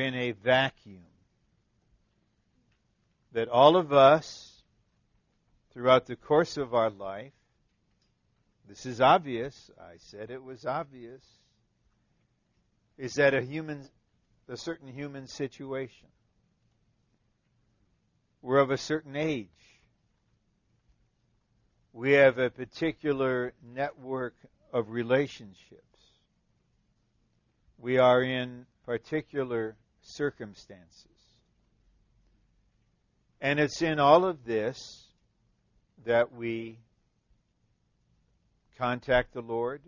in a vacuum. That all of us, throughout the course of our life, this is obvious, I said it was obvious, is that a human, a certain human situation. We're of a certain age. We have a particular network of relationships. We are in particular circumstances. And it's in all of this that we contact the Lord,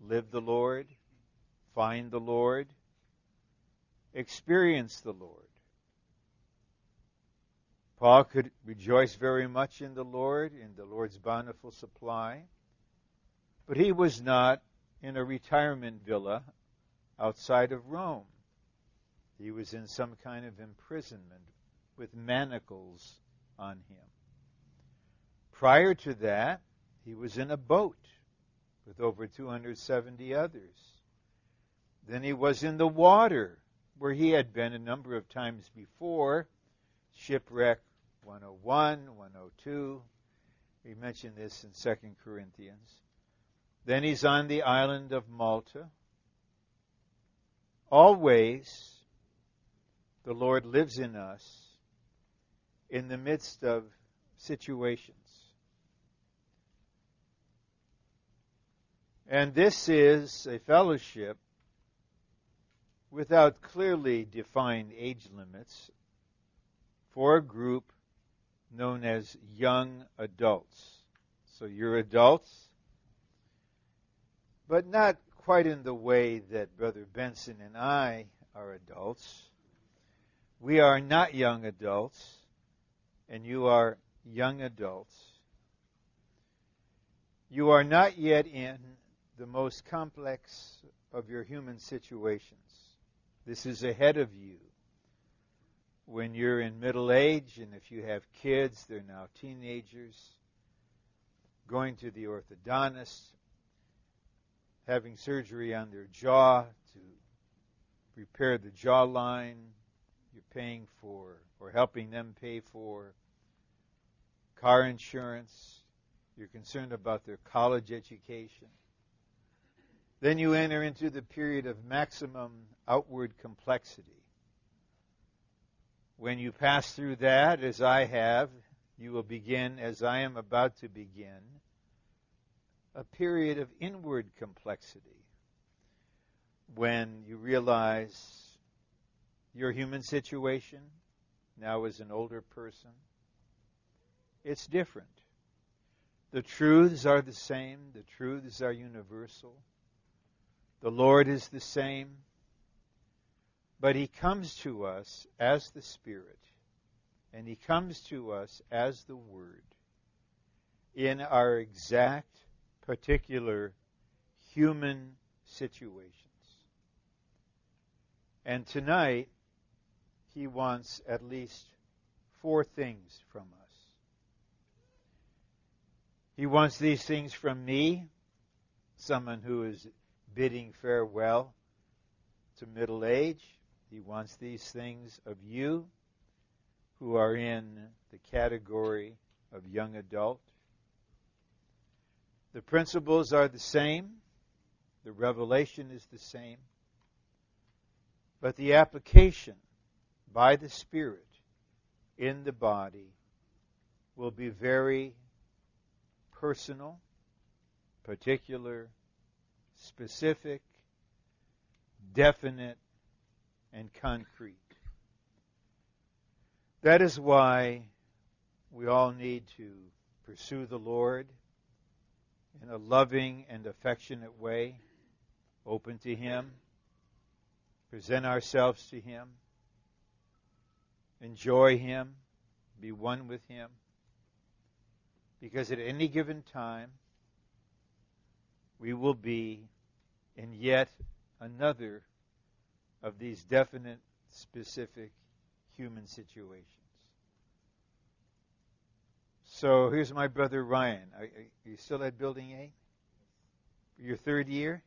live the Lord, find the Lord, experience the Lord. Paul could rejoice very much in the Lord, in the Lord's bountiful supply, but he was not in a retirement villa outside of Rome. He was in some kind of imprisonment with manacles on him. Prior to that, he was in a boat with over 270 others. Then he was in the water where he had been a number of times before, shipwreck 101, 102. We mentioned this in 2 Corinthians. Then he's on the island of Malta. Always, the Lord lives in us in the midst of situations. And this is a fellowship without clearly defined age limits for a group known as young adults. So you're adults, but not quite in the way that Brother Benson and I are adults. We are not young adults, and you are young adults. You are not yet in the most complex of your human situations. This is ahead of you. When you're in middle age, and if you have kids, they're now teenagers, going to the orthodontist, having surgery on their jaw to repair the jawline, you're paying for or helping them pay for car insurance, you're concerned about their college education. Then you enter into the period of maximum outward complexity. When you pass through that, as I have, you will begin, as I am about to begin, a period of inward complexity. When you realize your human situation, now as an older person, it's different. The truths are the same, the truths are universal. The Lord is the same, but He comes to us as the Spirit, and He comes to us as the Word in our exact, particular human situations. And tonight, He wants at least four things from us. He wants these things from me, someone who is bidding farewell to middle age. He wants these things of you who are in the category of young adult. The principles are the same, the revelation is the same, but the application by the Spirit in the body will be very personal, particular, specific, definite, and concrete. That is why we all need to pursue the Lord in a loving and affectionate way, open to Him, present ourselves to Him, enjoy Him, be one with Him. Because at any given time, we will be in yet another of these definite, specific human situations. So here's my brother Ryan. Are, you still at Building A? Your third year?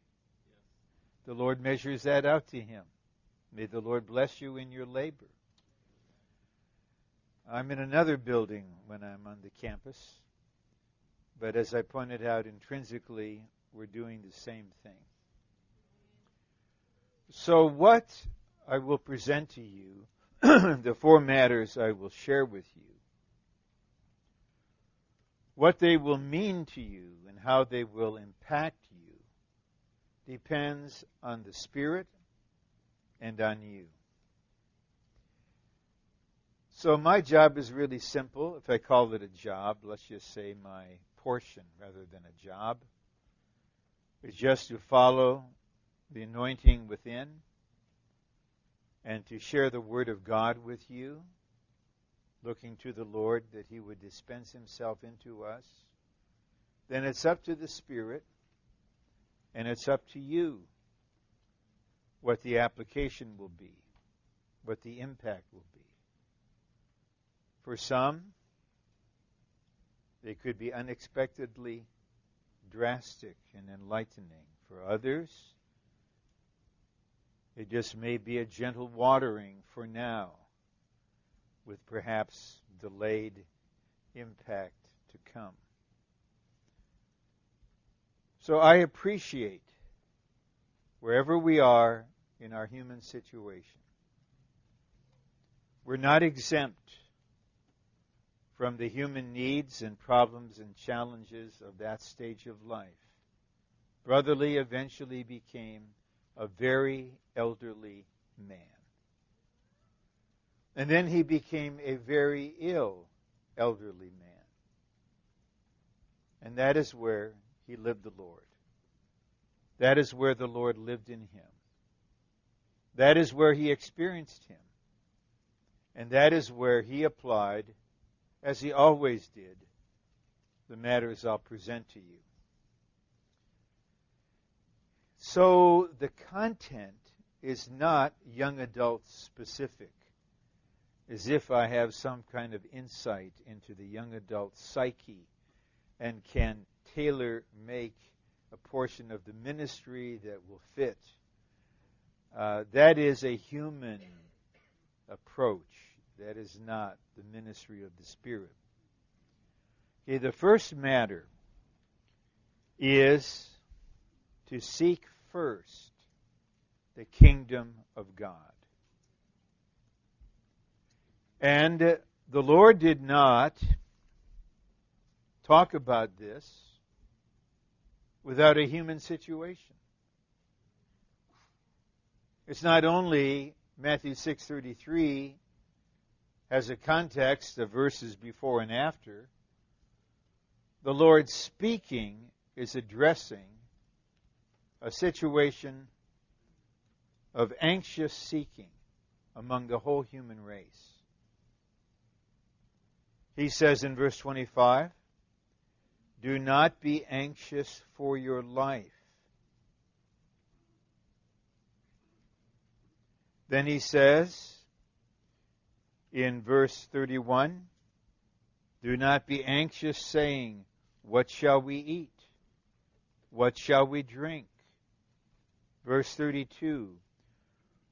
The Lord measures that out to him. May the Lord bless you in your labor. I'm in another building when I'm on the campus, but as I pointed out intrinsically, we're doing the same thing. So, what I will present to you, the four matters I will share with you, what they will mean to you and how they will impact you, depends on the Spirit and on you. So my job is really simple. If I call it a job, let's just say my portion rather than a job, is just to follow the anointing within and to share the Word of God with you, looking to the Lord that He would dispense Himself into us. Then it's up to the Spirit and it's up to you what the application will be, what the impact will be. For some, they could be unexpectedly drastic and enlightening. For others, it just may be a gentle watering for now, with perhaps delayed impact to come. So I appreciate wherever we are in our human situation. We're not exempt from the human needs and problems and challenges of that stage of life. Brother Lee eventually became a very elderly man. And then he became a very ill elderly man. And that is where he lived the Lord. That is where the Lord lived in him. That is where he experienced him. And that is where he applied as he always did, the matters I'll present to you. So the content is not young adult specific, as if I have some kind of insight into the young adult psyche and can tailor make a portion of the ministry that will fit. Uh, that is a human approach. That is not the ministry of the Spirit. Okay, the first matter is to seek first the kingdom of God. And the Lord did not talk about this without a human situation. It's not only Matthew 6:33 has a context of verses before and after. The Lord speaking is addressing a situation of anxious seeking among the whole human race. He says in verse 25, Do not be anxious for your life. Then he says, in verse 31 Do not be anxious, saying, What shall we eat? What shall we drink? Verse 32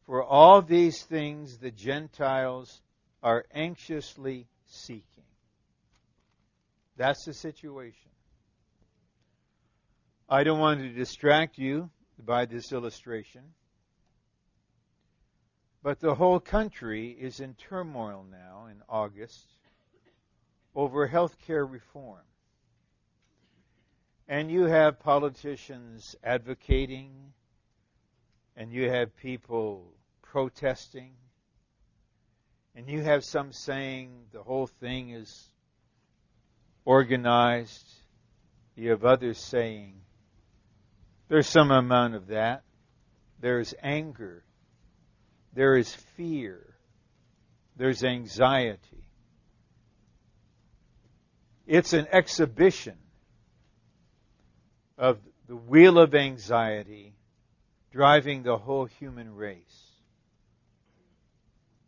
For all these things the Gentiles are anxiously seeking. That's the situation. I don't want to distract you by this illustration. But the whole country is in turmoil now in August over health care reform. And you have politicians advocating, and you have people protesting, and you have some saying the whole thing is organized. You have others saying there's some amount of that. There's anger there is fear. There's anxiety. It's an exhibition of the wheel of anxiety driving the whole human race.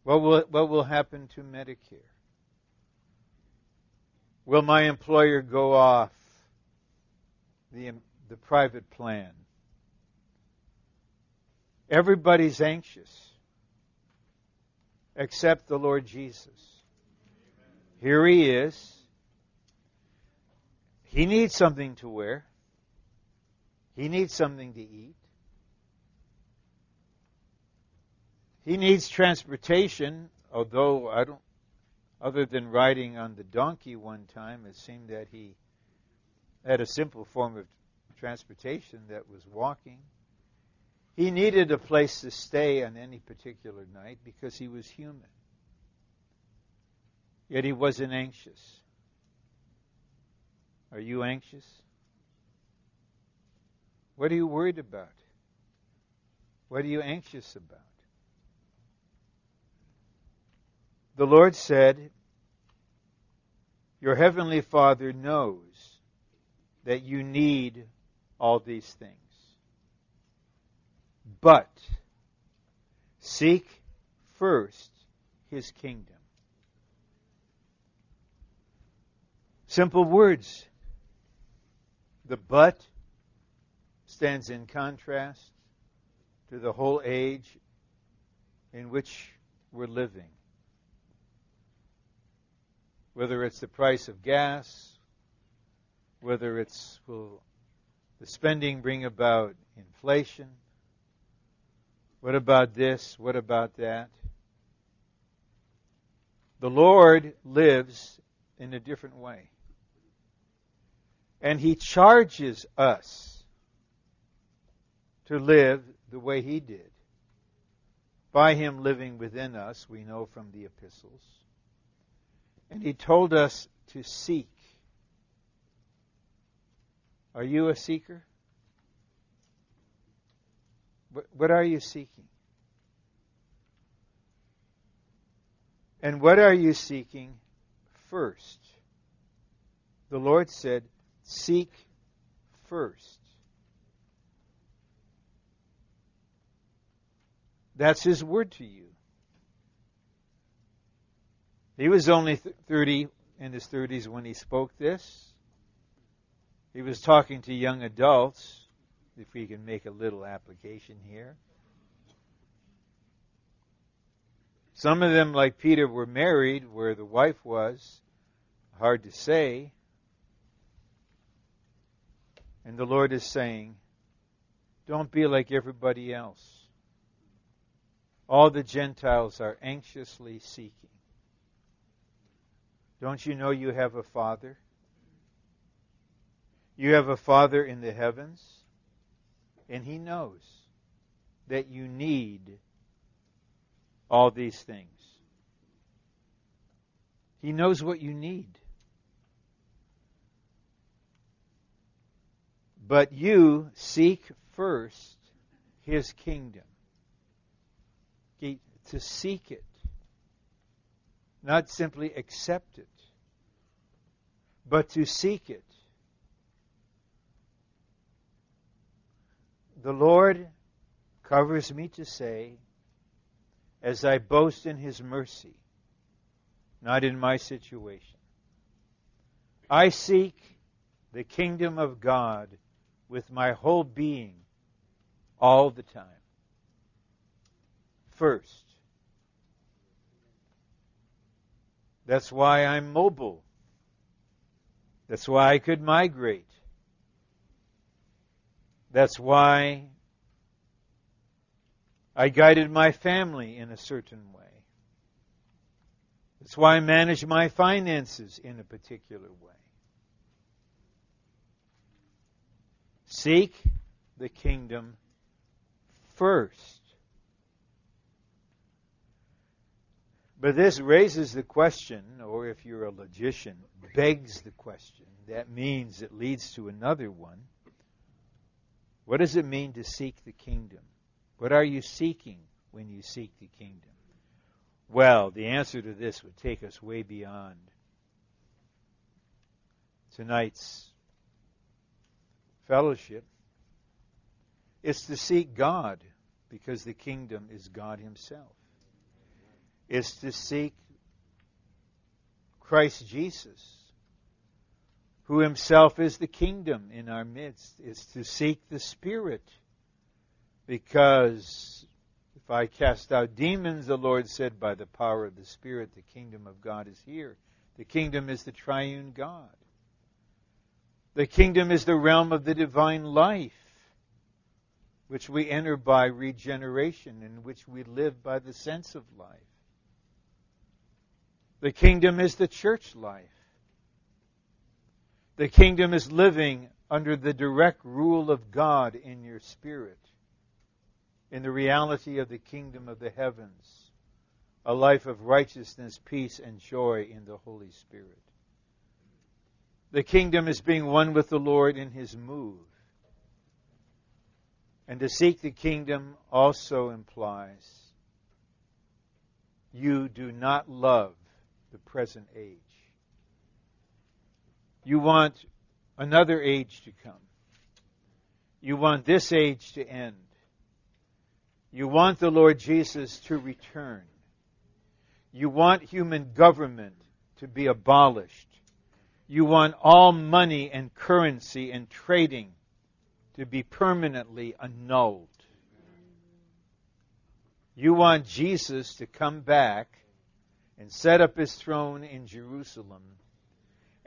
What will, what will happen to Medicare? Will my employer go off the, the private plan? Everybody's anxious. Except the Lord Jesus. Here he is. He needs something to wear. He needs something to eat. He needs transportation, although I don't, other than riding on the donkey one time, it seemed that he had a simple form of transportation that was walking. He needed a place to stay on any particular night because he was human. Yet he wasn't anxious. Are you anxious? What are you worried about? What are you anxious about? The Lord said, Your heavenly Father knows that you need all these things. But seek first his kingdom. Simple words. The but stands in contrast to the whole age in which we're living. Whether it's the price of gas, whether it's will the spending bring about inflation, what about this? What about that? The Lord lives in a different way. And He charges us to live the way He did. By Him living within us, we know from the epistles. And He told us to seek. Are you a seeker? What are you seeking? And what are you seeking first? The Lord said, Seek first. That's His word to you. He was only 30 in his 30s when he spoke this. He was talking to young adults if we can make a little application here. Some of them, like Peter, were married where the wife was. Hard to say. And the Lord is saying, don't be like everybody else. All the Gentiles are anxiously seeking. Don't you know you have a Father? You have a Father in the heavens and He knows that you need all these things. He knows what you need. But you seek first His kingdom. To seek it. Not simply accept it, but to seek it. The Lord covers me to say, as I boast in His mercy, not in my situation. I seek the kingdom of God with my whole being all the time. First. That's why I'm mobile. That's why I could migrate. That's why I guided my family in a certain way. That's why I manage my finances in a particular way. Seek the kingdom first. But this raises the question, or if you're a logician, begs the question. That means it leads to another one. What does it mean to seek the kingdom? What are you seeking when you seek the kingdom? Well, the answer to this would take us way beyond tonight's fellowship. It's to seek God because the kingdom is God Himself. It's to seek Christ Jesus who himself is the kingdom in our midst, is to seek the Spirit. Because If I cast out demons, the Lord said, by the power of the Spirit, the kingdom of God is here. The kingdom is the triune God. The kingdom is the realm of the divine life, which we enter by regeneration, in which we live by the sense of life. The kingdom is the church life. The kingdom is living under the direct rule of God in your spirit in the reality of the kingdom of the heavens, a life of righteousness, peace, and joy in the Holy Spirit. The kingdom is being one with the Lord in his move. And to seek the kingdom also implies you do not love the present age. You want another age to come. You want this age to end. You want the Lord Jesus to return. You want human government to be abolished. You want all money and currency and trading to be permanently annulled. You want Jesus to come back and set up his throne in Jerusalem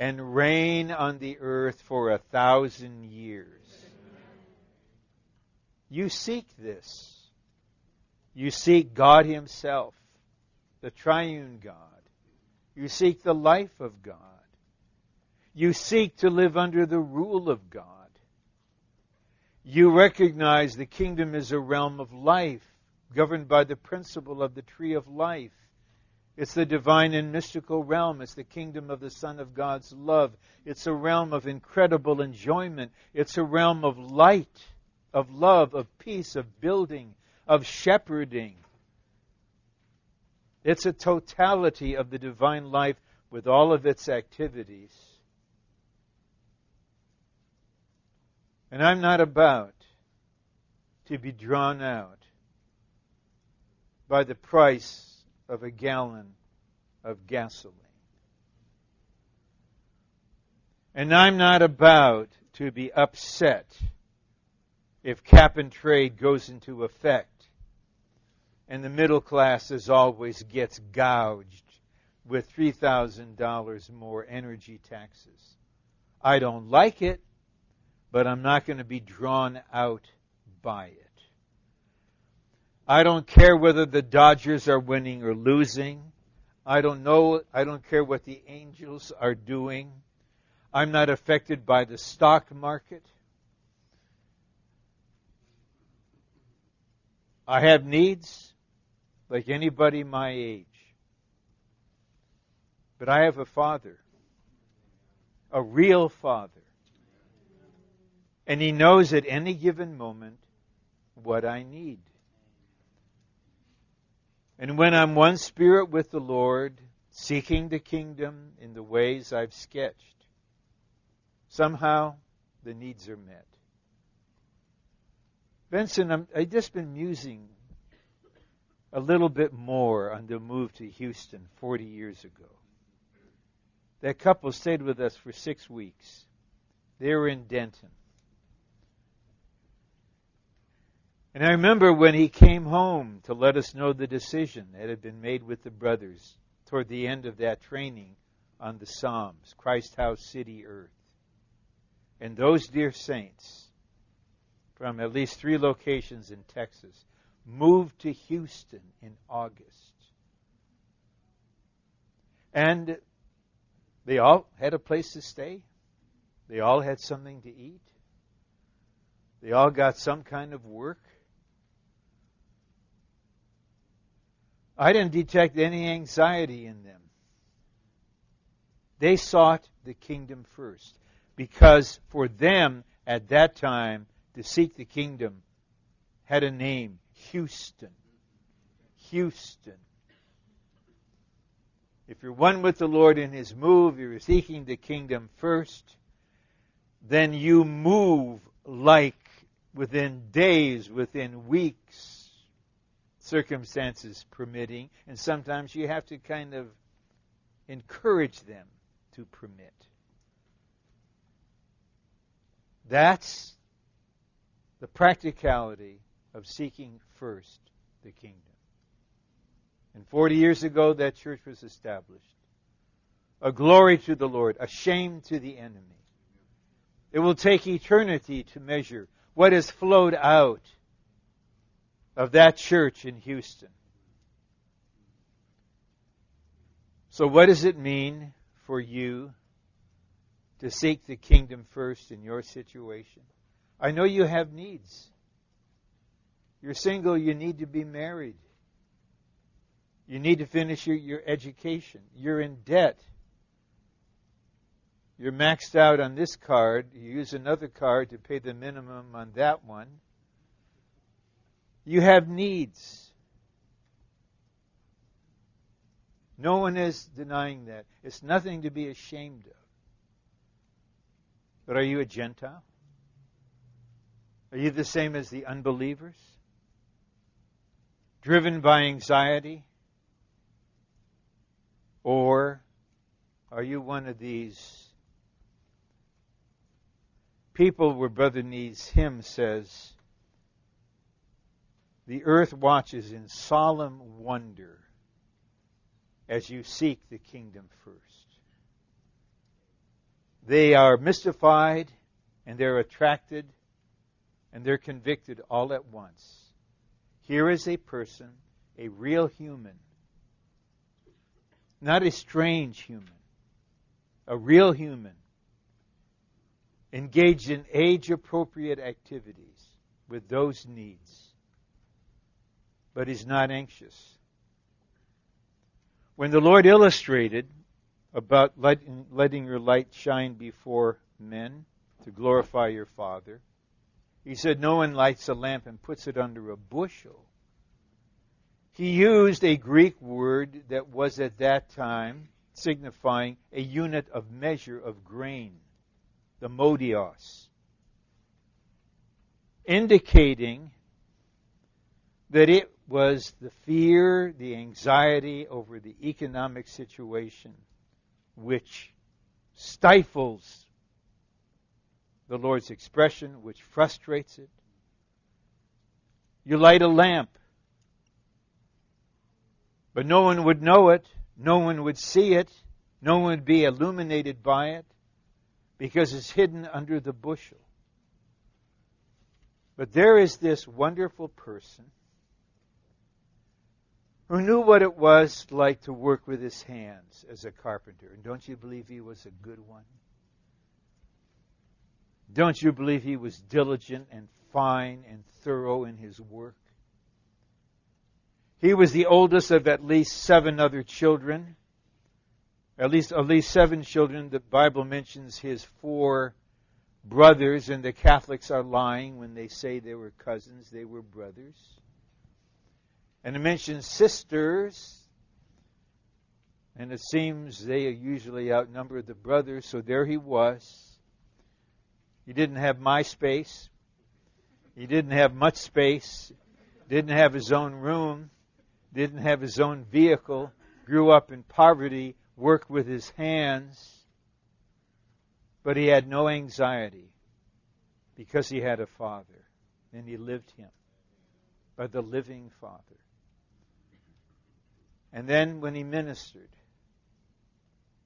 and reign on the earth for a thousand years. You seek this. You seek God Himself, the triune God. You seek the life of God. You seek to live under the rule of God. You recognize the kingdom is a realm of life, governed by the principle of the tree of life. It's the divine and mystical realm. It's the kingdom of the Son of God's love. It's a realm of incredible enjoyment. It's a realm of light, of love, of peace, of building, of shepherding. It's a totality of the divine life with all of its activities. And I'm not about to be drawn out by the price of a gallon of gasoline. And I'm not about to be upset if cap and trade goes into effect and the middle class as always gets gouged with $3,000 more energy taxes. I don't like it, but I'm not going to be drawn out by it. I don't care whether the Dodgers are winning or losing. I don't know, I don't care what the Angels are doing. I'm not affected by the stock market. I have needs like anybody my age. But I have a father, a real father. And he knows at any given moment what I need. And when I'm one spirit with the Lord, seeking the kingdom in the ways I've sketched, somehow the needs are met. Benson, i have just been musing a little bit more on the move to Houston 40 years ago. That couple stayed with us for six weeks. They were in Denton. And I remember when he came home to let us know the decision that had been made with the brothers toward the end of that training on the Psalms, Christ House, City, Earth. And those dear saints from at least three locations in Texas moved to Houston in August. And they all had a place to stay. They all had something to eat. They all got some kind of work. I didn't detect any anxiety in them. They sought the kingdom first because for them at that time to seek the kingdom had a name Houston. Houston. If you're one with the Lord in His move, you're seeking the kingdom first, then you move like within days, within weeks, circumstances permitting, and sometimes you have to kind of encourage them to permit. That's the practicality of seeking first the kingdom. And 40 years ago, that church was established. A glory to the Lord, a shame to the enemy. It will take eternity to measure what has flowed out of that church in Houston. So, what does it mean for you to seek the kingdom first in your situation? I know you have needs. You're single, you need to be married. You need to finish your, your education. You're in debt. You're maxed out on this card. You use another card to pay the minimum on that one. You have needs. No one is denying that. It's nothing to be ashamed of. But are you a Gentile? Are you the same as the unbelievers? Driven by anxiety? Or are you one of these people where Brother Nee's hymn says, The earth watches in solemn wonder as you seek the kingdom first. They are mystified and they're attracted and they're convicted all at once. Here is a person, a real human, not a strange human, a real human, engaged in age appropriate activities with those needs, but is not anxious. When the Lord illustrated about letting, letting your light shine before men to glorify your Father, he said, No one lights a lamp and puts it under a bushel. He used a Greek word that was at that time signifying a unit of measure of grain, the modios, indicating that it was the fear, the anxiety over the economic situation which stifles the Lord's expression, which frustrates it. You light a lamp, but no one would know it, no one would see it, no one would be illuminated by it, because it's hidden under the bushel. But there is this wonderful person who knew what it was like to work with his hands as a carpenter. And don't you believe he was a good one? Don't you believe he was diligent and fine and thorough in his work? He was the oldest of at least seven other children. At least, at least seven children. The Bible mentions his four brothers, and the Catholics are lying when they say they were cousins. They were brothers. And it mentions sisters, and it seems they usually outnumber the brothers, so there he was. He didn't have MySpace. He didn't have much space. Didn't have his own room. Didn't have his own vehicle. Grew up in poverty. Worked with his hands. But he had no anxiety because he had a father. And he lived him by the living Father. And then when he ministered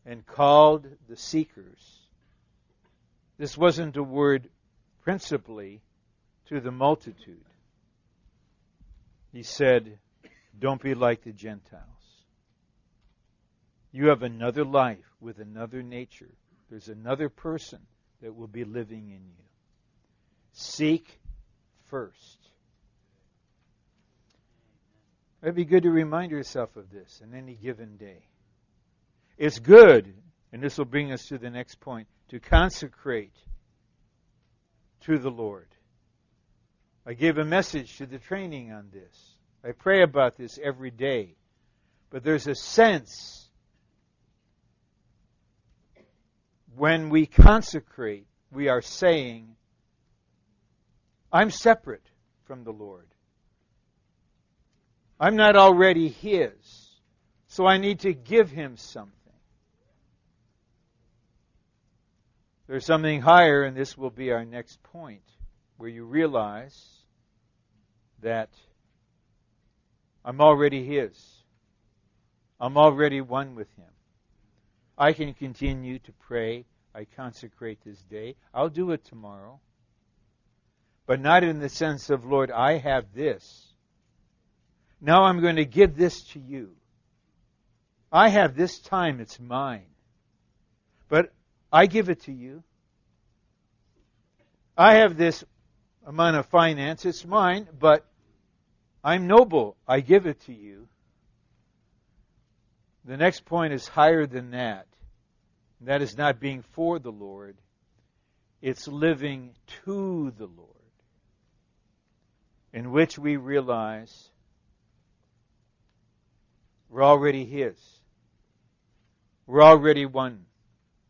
and called the seekers, this wasn't a word principally to the multitude. He said, Don't be like the Gentiles. You have another life with another nature. There's another person that will be living in you. Seek first. It'd be good to remind yourself of this in any given day. It's good, and this will bring us to the next point, to consecrate to the Lord. I gave a message to the training on this. I pray about this every day. But there's a sense when we consecrate, we are saying, I'm separate from the Lord. I'm not already His. So I need to give Him something. There's something higher, and this will be our next point, where you realize that I'm already His. I'm already one with Him. I can continue to pray. I consecrate this day. I'll do it tomorrow. But not in the sense of, Lord, I have this. Now I'm going to give this to you. I have this time, it's mine. But I give it to you. I have this amount of finance, it's mine, but I'm noble. I give it to you. The next point is higher than that. That is not being for the Lord, it's living to the Lord, in which we realize we're already His. We're already one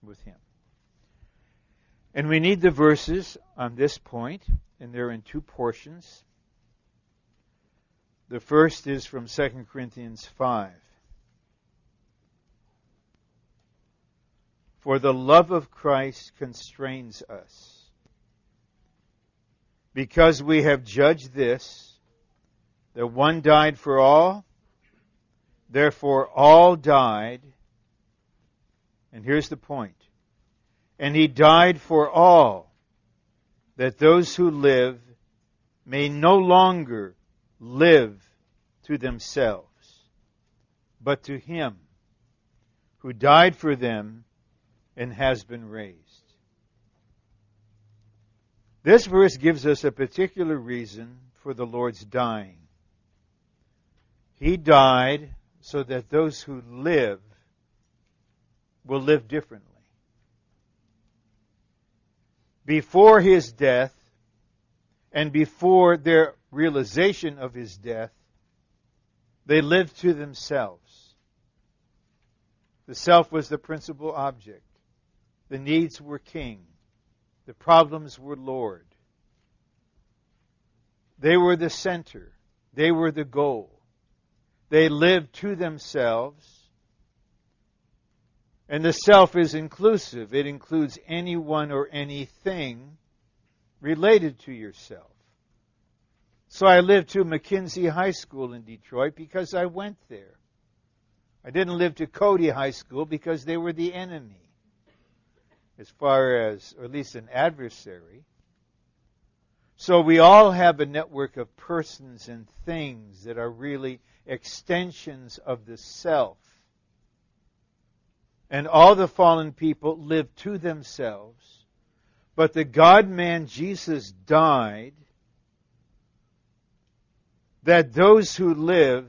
with Him. And we need the verses on this point, and they're in two portions. The first is from 2 Corinthians 5. For the love of Christ constrains us. Because we have judged this, that one died for all, therefore all died. And here's the point. And he died for all, that those who live may no longer live to themselves, but to him who died for them and has been raised. This verse gives us a particular reason for the Lord's dying. He died so that those who live will live differently. Before his death and before their realization of his death, they lived to themselves. The self was the principal object. The needs were king. The problems were Lord. They were the center. They were the goal. They live to themselves. And the self is inclusive. It includes anyone or anything related to yourself. So I lived to Mackenzie High School in Detroit because I went there. I didn't live to Cody High School because they were the enemy as far as, or at least an adversary. So we all have a network of persons and things that are really extensions of the self. And all the fallen people live to themselves. But the God man Jesus died that those who live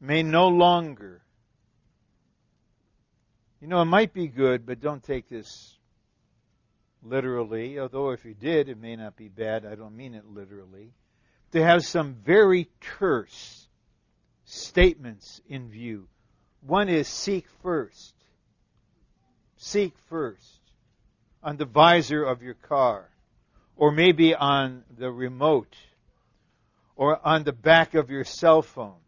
may no longer. You know, it might be good, but don't take this literally, although if you did, it may not be bad. I don't mean it literally. To have some very terse statements in view. One is seek first. Seek first. On the visor of your car. Or maybe on the remote. Or on the back of your cell phone.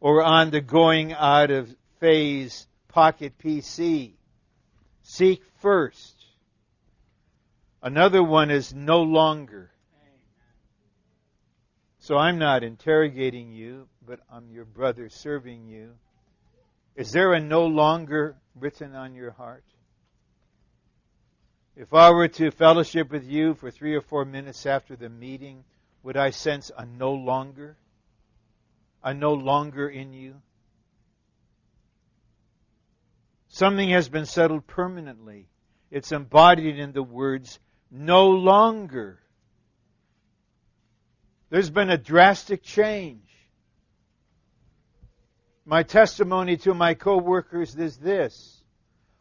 Or on the going out of phase pocket PC. Seek first. Another one is no longer. So I'm not interrogating you, but I'm your brother serving you. Is there a no longer written on your heart? If I were to fellowship with you for three or four minutes after the meeting, would I sense a no longer? A no longer in you? Something has been settled permanently. It's embodied in the words, no longer. There's been a drastic change. My testimony to my coworkers is this.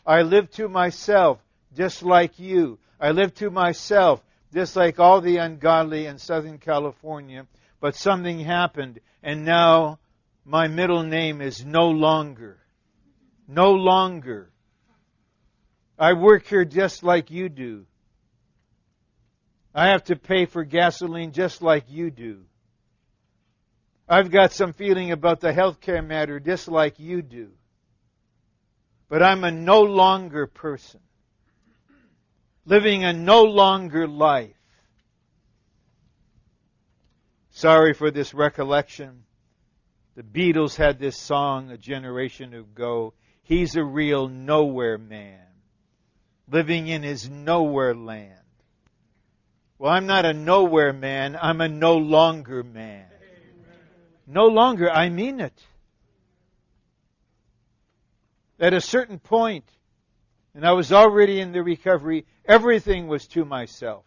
I live to myself just like you. I live to myself just like all the ungodly in Southern California. But something happened and now my middle name is no longer. No longer. I work here just like you do. I have to pay for gasoline just like you do. I've got some feeling about the healthcare matter just like you do. But I'm a no longer person. Living a no longer life. Sorry for this recollection. The Beatles had this song a generation ago. He's a real nowhere man, living in his nowhere land. Well, I'm not a nowhere man, I'm a no longer man. No longer, I mean it. At a certain point, and I was already in the recovery, everything was to myself.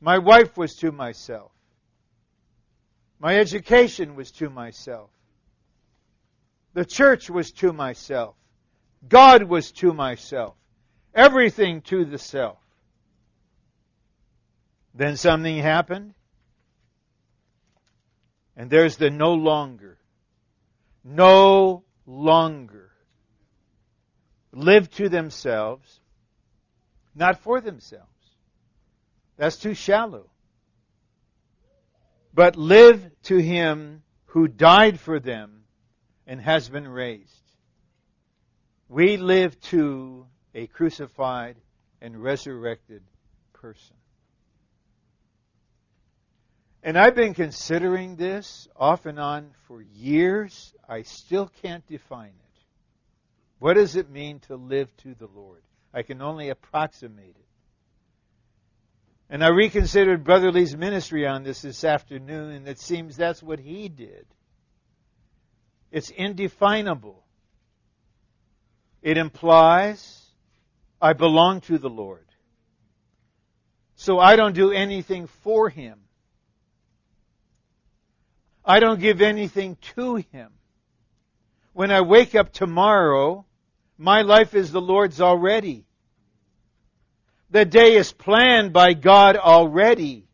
My wife was to myself. My education was to myself. The church was to myself. God was to myself. Everything to the self. Then something happened. And there's the no longer. No longer. Live to themselves, not for themselves. That's too shallow. But live to Him who died for them and has been raised. We live to a crucified and resurrected person. And I've been considering this off and on for years. I still can't define it. What does it mean to live to the Lord? I can only approximate it. And I reconsidered Brother Lee's ministry on this this afternoon, and it seems that's what he did. It's indefinable. It implies I belong to the Lord. So I don't do anything for Him. I don't give anything to Him. When I wake up tomorrow, my life is the Lord's already. The day is planned by God already.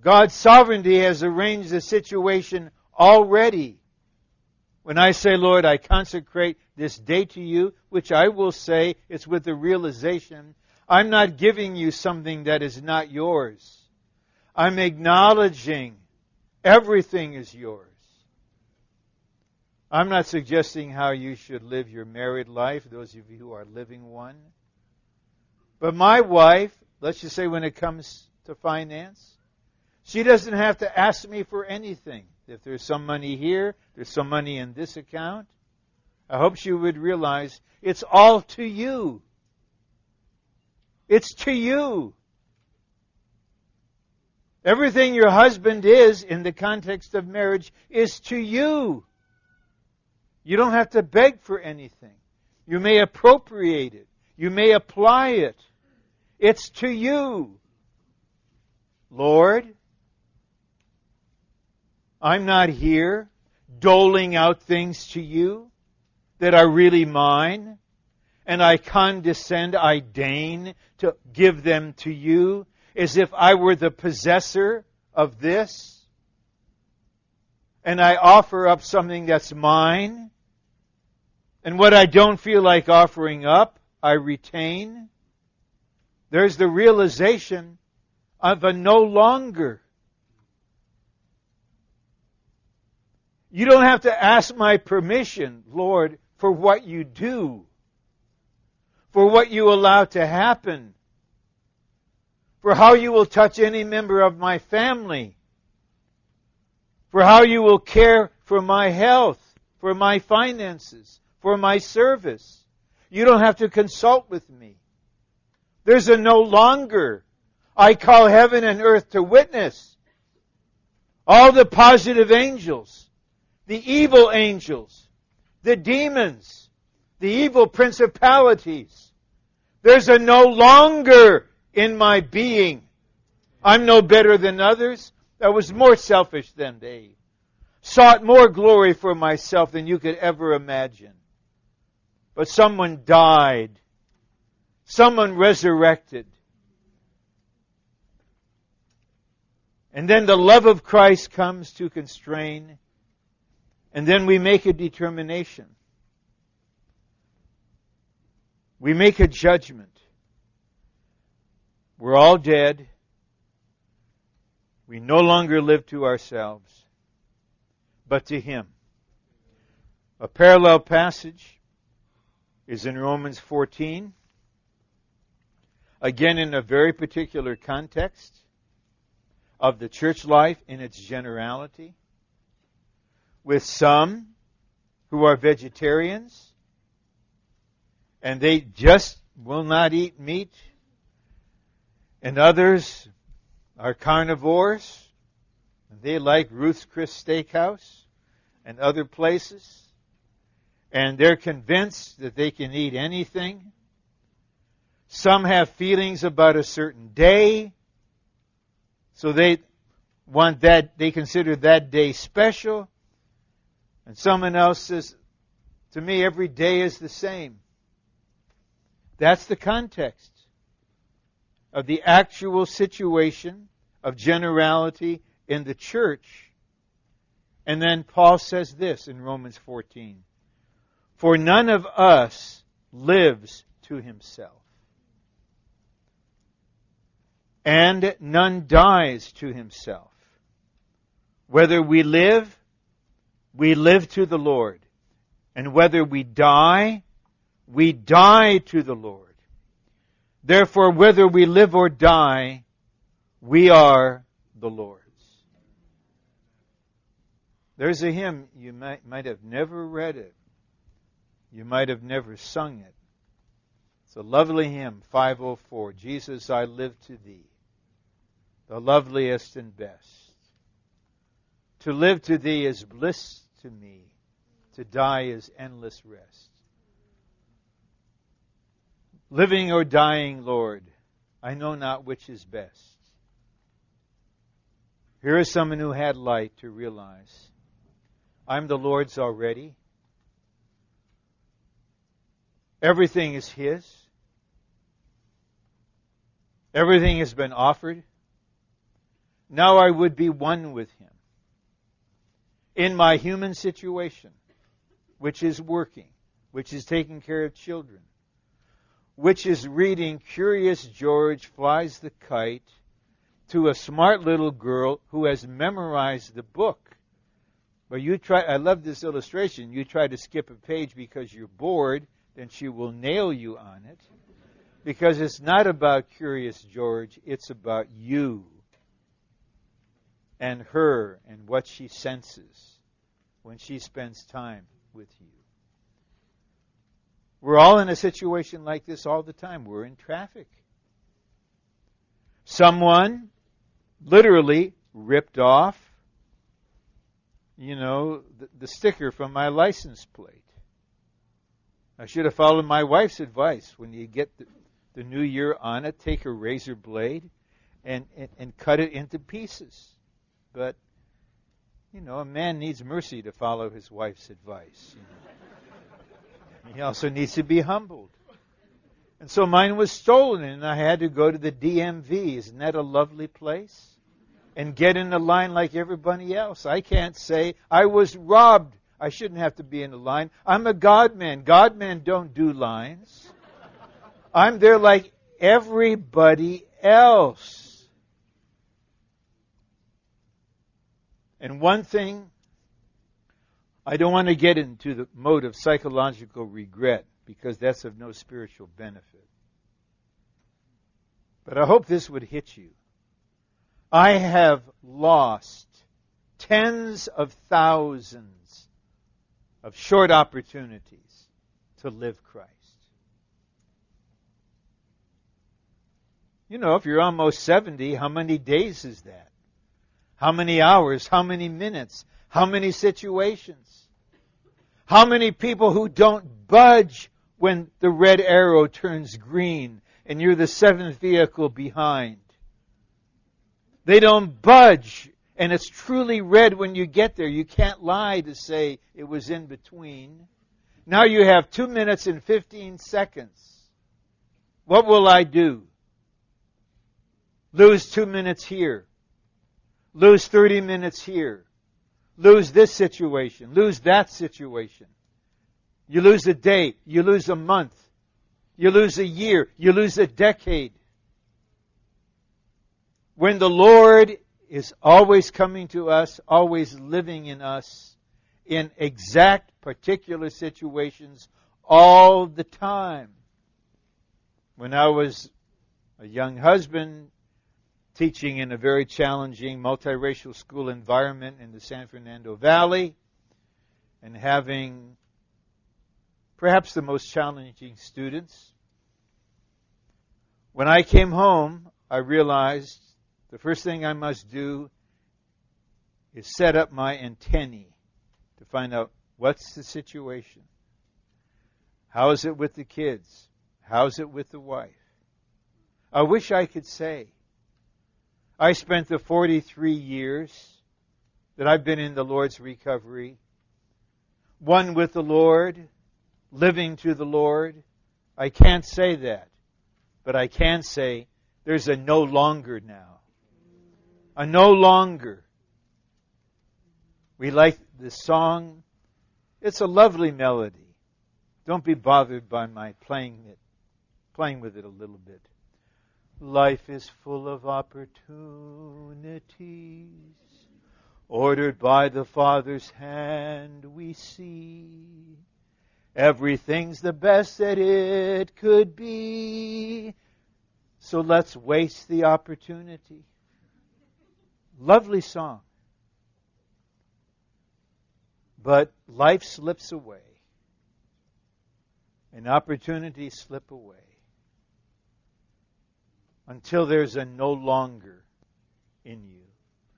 God's sovereignty has arranged the situation already. When I say, Lord, I consecrate this day to you, which I will say it's with the realization I'm not giving you something that is not yours. I'm acknowledging everything is yours. I'm not suggesting how you should live your married life, those of you who are living one. But my wife, let's just say when it comes to finance, she doesn't have to ask me for anything. If there's some money here, there's some money in this account. I hope she would realize it's all to you. It's to you. Everything your husband is in the context of marriage is to you. You don't have to beg for anything. You may appropriate it. You may apply it. It's to you. Lord, I'm not here doling out things to you that are really mine, and I condescend, I deign to give them to you as if I were the possessor of this, and I offer up something that's mine, and what I don't feel like offering up, I retain. There's the realization of a no longer. You don't have to ask my permission, Lord, for what you do, for what you allow to happen for how you will touch any member of my family, for how you will care for my health, for my finances, for my service. You don't have to consult with me. There's a no longer. I call heaven and earth to witness. All the positive angels, the evil angels, the demons, the evil principalities. There's a no longer in my being. I'm no better than others. I was more selfish than they. Sought more glory for myself than you could ever imagine. But someone died. Someone resurrected. And then the love of Christ comes to constrain. And then we make a determination. We make a judgment. We're all dead. We no longer live to ourselves, but to Him. A parallel passage is in Romans 14. Again, in a very particular context. of the church life in its generality, with some who are vegetarians and they just will not eat meat, and others are carnivores. They like Ruth's Chris Steakhouse and other places, and they're convinced that they can eat anything. Some have feelings about a certain day, so they want that, they consider that day special. And someone else says, to me, every day is the same. That's the context of the actual situation of generality in the church. And then Paul says this in Romans 14 For none of us lives to himself, and none dies to himself. Whether we live, we live to the Lord. And whether we die, we die to the Lord. Therefore, whether we live or die, we are the Lord's. There's a hymn, you might, might have never read it. You might have never sung it. It's a lovely hymn, 504. Jesus, I live to thee, the loveliest and best. To live to thee is bliss to me, to die is endless rest. Living or dying, Lord, I know not which is best. Here is someone who had light to realize I'm the Lord's already. Everything is His. Everything has been offered. Now I would be one with Him. In my human situation, which is working, which is taking care of children, which is reading Curious George Flies the Kite to a smart little girl who has memorized the book. But you try, I love this illustration. You try to skip a page because you're bored, then she will nail you on it. Because it's not about Curious George, it's about you and her and what she senses when she spends time with you. We're all in a situation like this all the time. We're in traffic. Someone literally ripped off, you know, the, the sticker from my license plate. I should have followed my wife's advice. When you get the, the new year on it, take a razor blade and, and, and cut it into pieces. But, you know, a man needs mercy to follow his wife's advice. You know. He also needs to be humbled. And so mine was stolen and I had to go to the DMV. Isn't that a lovely place? And get in the line like everybody else. I can't say I was robbed. I shouldn't have to be in the line. I'm a God man. God men don't do lines. I'm there like everybody else. And one thing I don't want to get into the mode of psychological regret because that's of no spiritual benefit. But I hope this would hit you. I have lost tens of thousands of short opportunities to live Christ. You know, if you're almost 70, how many days is that? How many hours? How many minutes? How many situations? How many people who don't budge when the red arrow turns green and you're the seventh vehicle behind? They don't budge and it's truly red when you get there. You can't lie to say it was in between. Now you have two minutes and 15 seconds. What will I do? Lose two minutes here. Lose 30 minutes here lose this situation, lose that situation. You lose a day, you lose a month, you lose a year, you lose a decade. When the Lord is always coming to us, always living in us, in exact particular situations all the time. When I was a young husband, teaching in a very challenging multiracial school environment in the San Fernando Valley and having perhaps the most challenging students. When I came home, I realized the first thing I must do is set up my antennae to find out what's the situation. How is it with the kids? How's it with the wife? I wish I could say. I spent the 43 years that I've been in the Lord's recovery, one with the Lord, living to the Lord. I can't say that, but I can say there's a no longer now. A no longer. We like the song. It's a lovely melody. Don't be bothered by my playing it, playing with it a little bit. Life is full of opportunities. Ordered by the Father's hand, we see. Everything's the best that it could be. So let's waste the opportunity. Lovely song. But life slips away, and opportunities slip away until there's a no longer in you,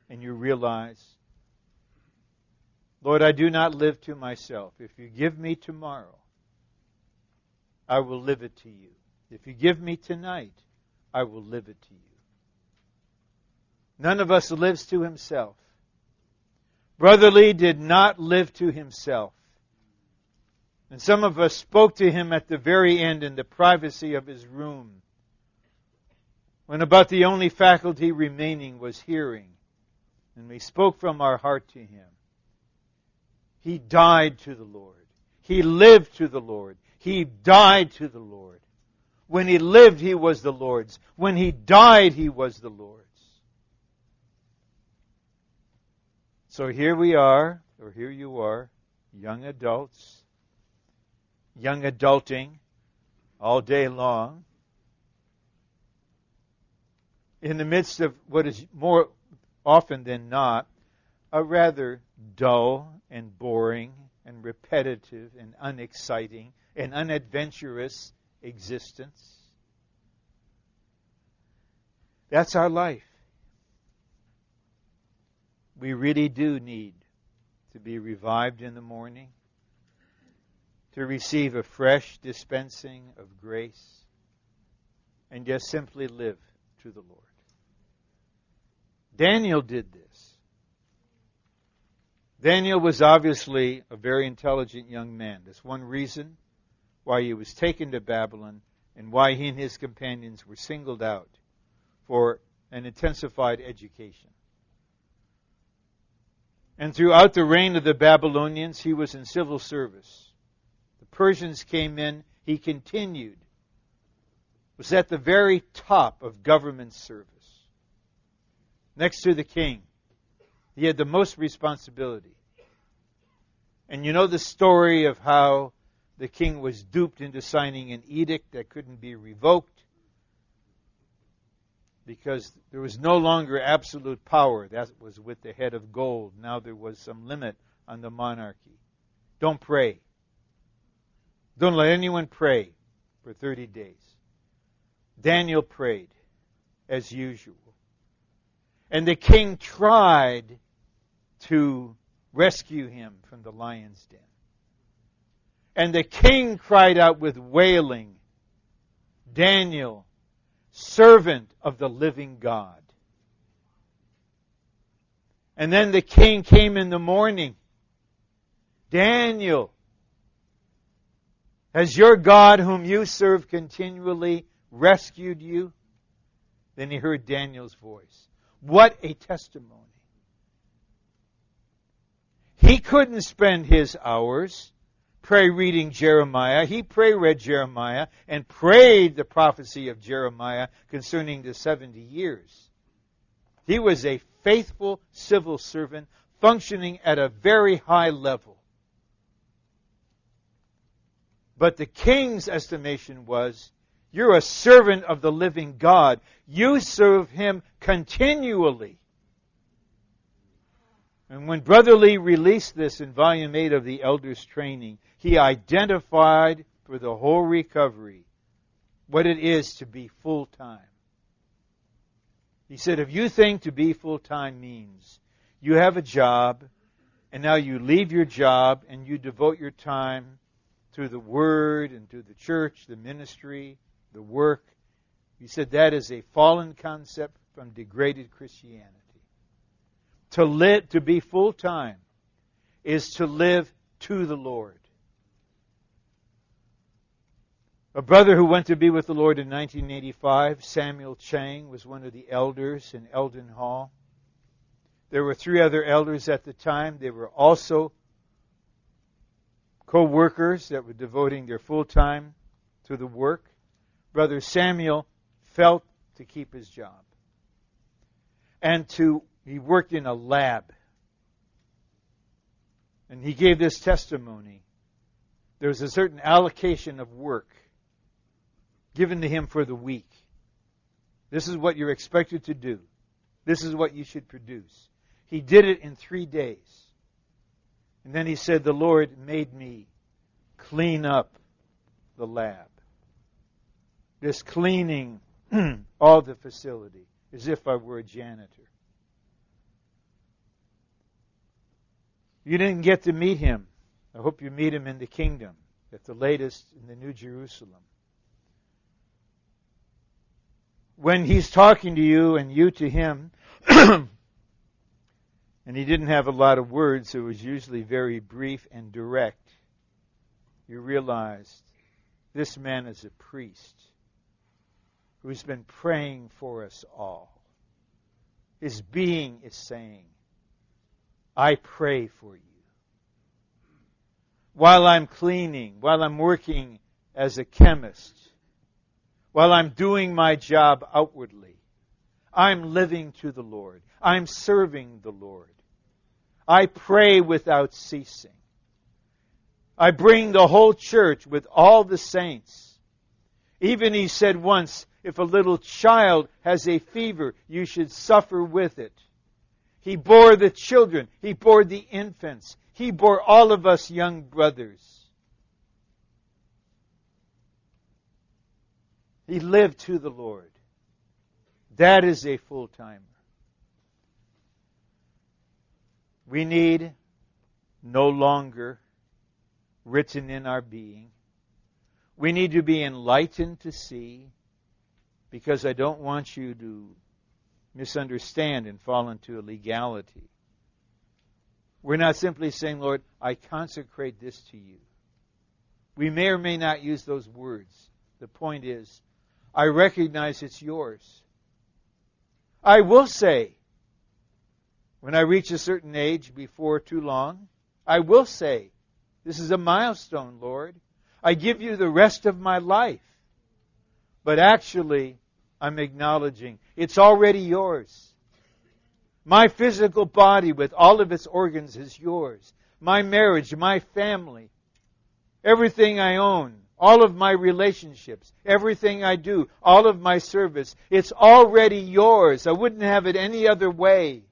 and you realize, Lord, I do not live to myself. If you give me tomorrow, I will live it to you. If you give me tonight, I will live it to you. None of us lives to himself. Brother Lee did not live to himself. And some of us spoke to him at the very end in the privacy of his room, when about the only faculty remaining was hearing. And we spoke from our heart to him. He died to the Lord. He lived to the Lord. He died to the Lord. When he lived, he was the Lord's. When he died, he was the Lord's. So here we are, or here you are, young adults, young adulting all day long, in the midst of what is more often than not a rather dull and boring and repetitive and unexciting and unadventurous existence. That's our life we really do need to be revived in the morning, to receive a fresh dispensing of grace, and just simply live to the Lord. Daniel did this. Daniel was obviously a very intelligent young man. That's one reason why he was taken to Babylon and why he and his companions were singled out for an intensified education. And throughout the reign of the Babylonians, he was in civil service. The Persians came in, he continued. Was at the very top of government service. Next to the king. He had the most responsibility. And you know the story of how the king was duped into signing an edict that couldn't be revoked because there was no longer absolute power. That was with the head of gold. Now there was some limit on the monarchy. Don't pray. Don't let anyone pray for 30 days. Daniel prayed as usual. And the king tried to rescue him from the lion's den. And the king cried out with wailing, Daniel, servant of the living God. And then the king came in the morning. Daniel, has your God whom you serve continually rescued you? Then he heard Daniel's voice. What a testimony. He couldn't spend his hours pray reading Jeremiah. He pray read Jeremiah and prayed the prophecy of Jeremiah concerning the 70 years. He was a faithful civil servant functioning at a very high level. But the king's estimation was You're a servant of the living God. You serve Him continually. And when Brother Lee released this in Volume 8 of the Elders Training, he identified for the whole recovery what it is to be full time. He said, if you think to be full time means you have a job, and now you leave your job and you devote your time to the Word and to the church, the ministry, the work, he said that is a fallen concept from degraded Christianity. To live, to be full time, is to live to the Lord. A brother who went to be with the Lord in 1985, Samuel Chang, was one of the elders in Elden Hall. There were three other elders at the time. They were also co workers that were devoting their full time to the work. Brother Samuel felt to keep his job. And to he worked in a lab. And he gave this testimony. There was a certain allocation of work given to him for the week. This is what you're expected to do. This is what you should produce. He did it in three days. And then he said, The Lord made me clean up the lab. Just cleaning all the facility as if I were a janitor. You didn't get to meet him. I hope you meet him in the kingdom, at the latest in the New Jerusalem. When he's talking to you and you to him, and he didn't have a lot of words, it was usually very brief and direct, you realized this man is a priest who's been praying for us all. His being is saying, I pray for you. While I'm cleaning, while I'm working as a chemist, while I'm doing my job outwardly, I'm living to the Lord. I'm serving the Lord. I pray without ceasing. I bring the whole church with all the saints. Even he said once, if a little child has a fever, you should suffer with it. He bore the children. He bore the infants. He bore all of us young brothers. He lived to the Lord. That is a full timer. We need no longer written in our being. We need to be enlightened to see because I don't want you to misunderstand and fall into a legality. We're not simply saying, Lord, I consecrate this to you. We may or may not use those words. The point is, I recognize it's yours. I will say, when I reach a certain age before too long, I will say, This is a milestone, Lord. I give you the rest of my life. But actually, I'm acknowledging it's already yours. My physical body with all of its organs is yours. My marriage, my family, everything I own, all of my relationships, everything I do, all of my service, it's already yours. I wouldn't have it any other way.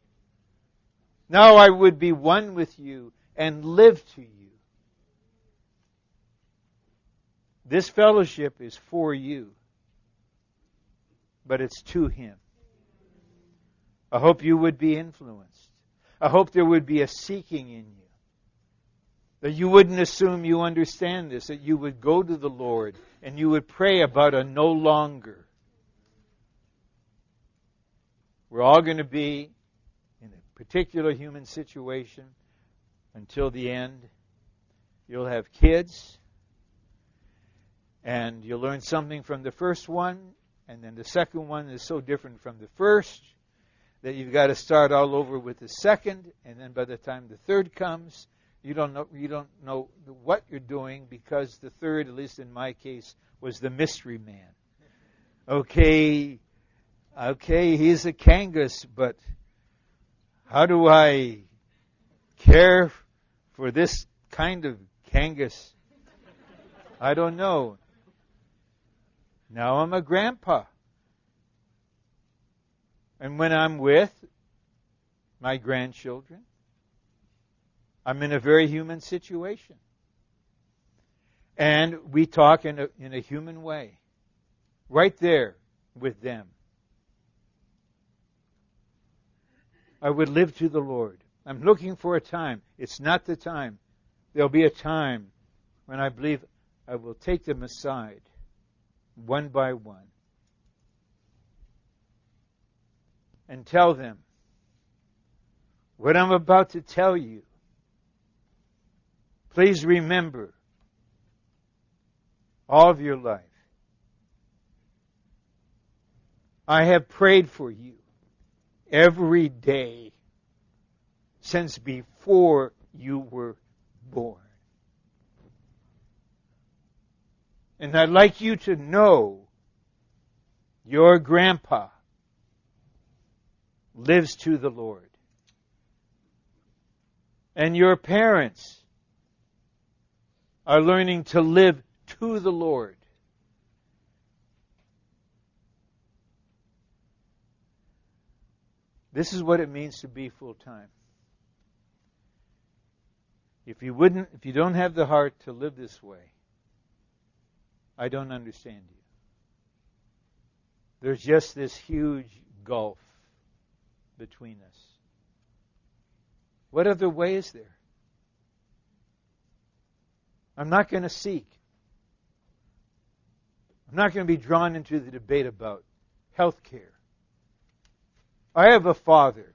Now I would be one with you and live to you. This fellowship is for you but it's to Him. I hope you would be influenced. I hope there would be a seeking in you. That you wouldn't assume you understand this, that you would go to the Lord and you would pray about a no longer. We're all going to be in a particular human situation until the end. You'll have kids, and you'll learn something from the first one, and then the second one is so different from the first that you've got to start all over with the second, and then by the time the third comes, you don't know you don't know what you're doing because the third, at least in my case, was the mystery man. Okay, okay, he's a Kangas, but how do I care for this kind of Kangas? I don't know. Now I'm a grandpa. And when I'm with my grandchildren, I'm in a very human situation. And we talk in a, in a human way. Right there with them. I would live to the Lord. I'm looking for a time. It's not the time. There'll be a time when I believe I will take them aside one by one and tell them what I'm about to tell you. Please remember all of your life. I have prayed for you every day since before you were born. And I'd like you to know your grandpa lives to the Lord. And your parents are learning to live to the Lord. This is what it means to be full time. If you wouldn't if you don't have the heart to live this way, I don't understand you. There's just this huge gulf between us. What other way is there? I'm not going to seek. I'm not going to be drawn into the debate about health care. I have a father.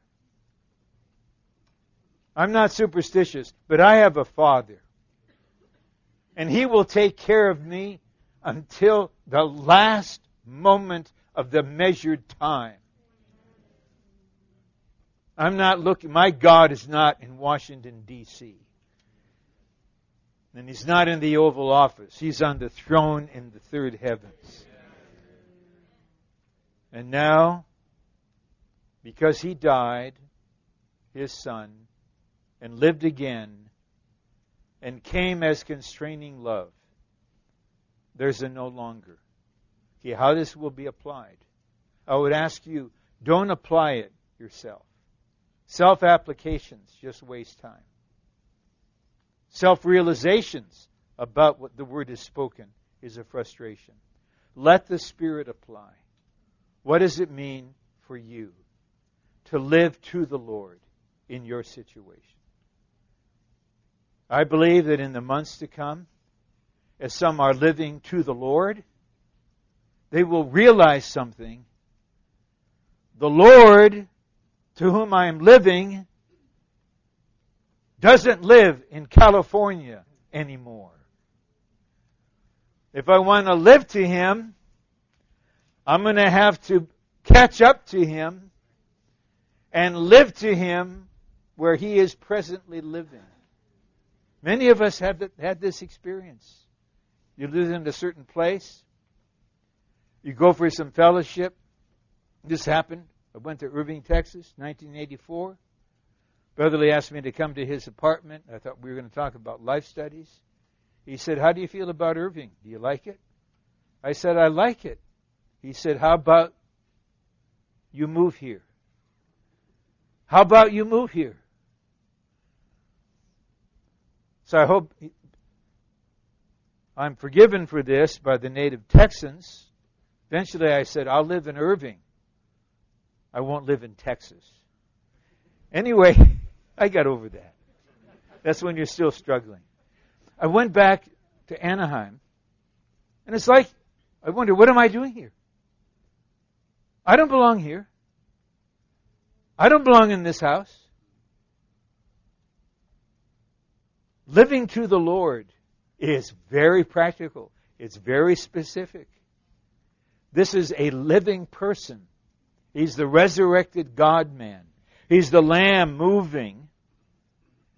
I'm not superstitious, but I have a father. And he will take care of me until the last moment of the measured time. I'm not looking, my God is not in Washington, D.C. And he's not in the Oval Office. He's on the throne in the third heavens. And now, because he died, his son, and lived again, and came as constraining love, there's a no longer. Okay, how this will be applied. I would ask you, don't apply it yourself. Self applications just waste time. Self realizations about what the word is spoken is a frustration. Let the Spirit apply. What does it mean for you to live to the Lord in your situation? I believe that in the months to come, as some are living to the Lord, they will realize something. The Lord to whom I am living doesn't live in California anymore. If I want to live to Him, I'm going to have to catch up to Him and live to Him where He is presently living. Many of us have had this experience. You live in a certain place. You go for some fellowship. This happened. I went to Irving, Texas, 1984. Brother Lee asked me to come to his apartment. I thought we were going to talk about life studies. He said, How do you feel about Irving? Do you like it? I said, I like it. He said, How about you move here? How about you move here? So I hope I'm forgiven for this by the native Texans. Eventually I said, I'll live in Irving. I won't live in Texas. Anyway, I got over that. That's when you're still struggling. I went back to Anaheim, and it's like, I wonder, what am I doing here? I don't belong here. I don't belong in this house. Living to the Lord is very practical. It's very specific. This is a living person. He's the resurrected God man. He's the lamb moving.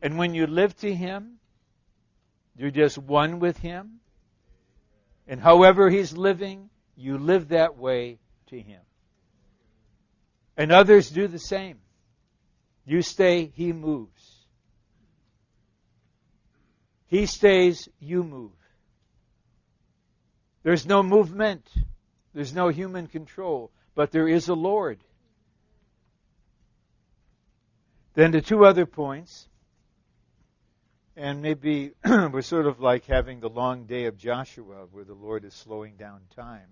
And when you live to Him, you're just one with Him. And however He's living, you live that way to Him. And others do the same. You stay, He moves. He stays, you move. There's no movement There's no human control, but there is a Lord. Then the two other points, and maybe we're sort of like having the long day of Joshua where the Lord is slowing down time.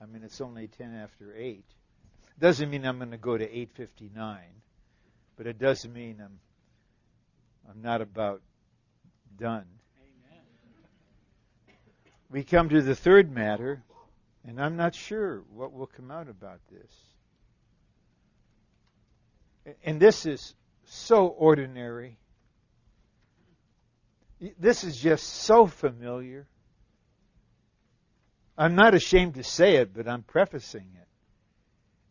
I mean, it's only 10 after 8. Doesn't mean I'm going to go to 8:59, but it does mean I'm I'm not about done. Amen. We come to the third matter, and I'm not sure what will come out about this. And this is so ordinary. This is just so familiar. I'm not ashamed to say it, but I'm prefacing it.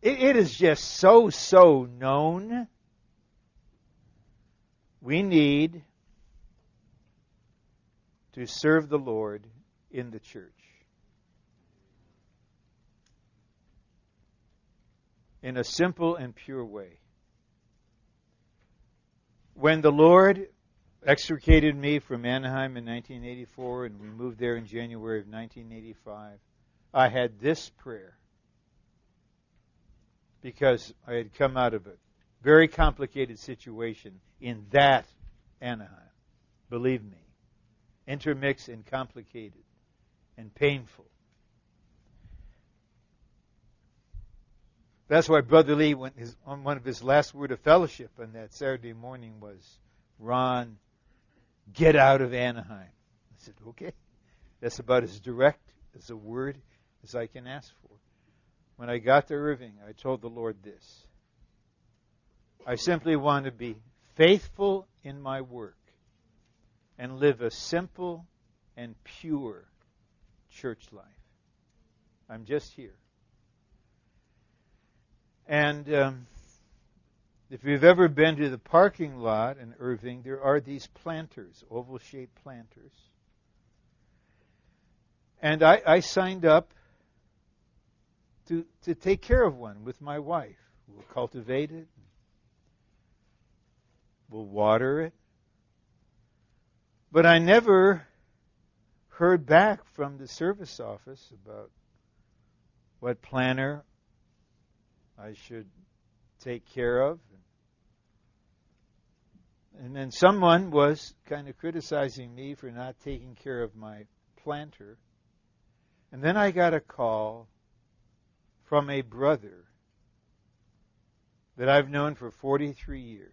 It, it is just so, so known. We need to serve the Lord in the church. In a simple and pure way. When the Lord extricated me from Anaheim in 1984 and we moved there in January of 1985, I had this prayer because I had come out of a very complicated situation in that Anaheim. Believe me, intermixed and complicated and painful. That's why Brother Lee, his, on one of his last word of fellowship on that Saturday morning was, Ron, get out of Anaheim. I said, okay. That's about as direct as a word as I can ask for. When I got to Irving, I told the Lord this. I simply want to be faithful in my work and live a simple and pure church life. I'm just here. And um, if you've ever been to the parking lot in Irving, there are these planters, oval shaped planters. And I, I signed up to, to take care of one with my wife. We'll cultivate it, we'll water it. But I never heard back from the service office about what planter I should take care of. And then someone was kind of criticizing me for not taking care of my planter. And then I got a call from a brother that I've known for 43 years.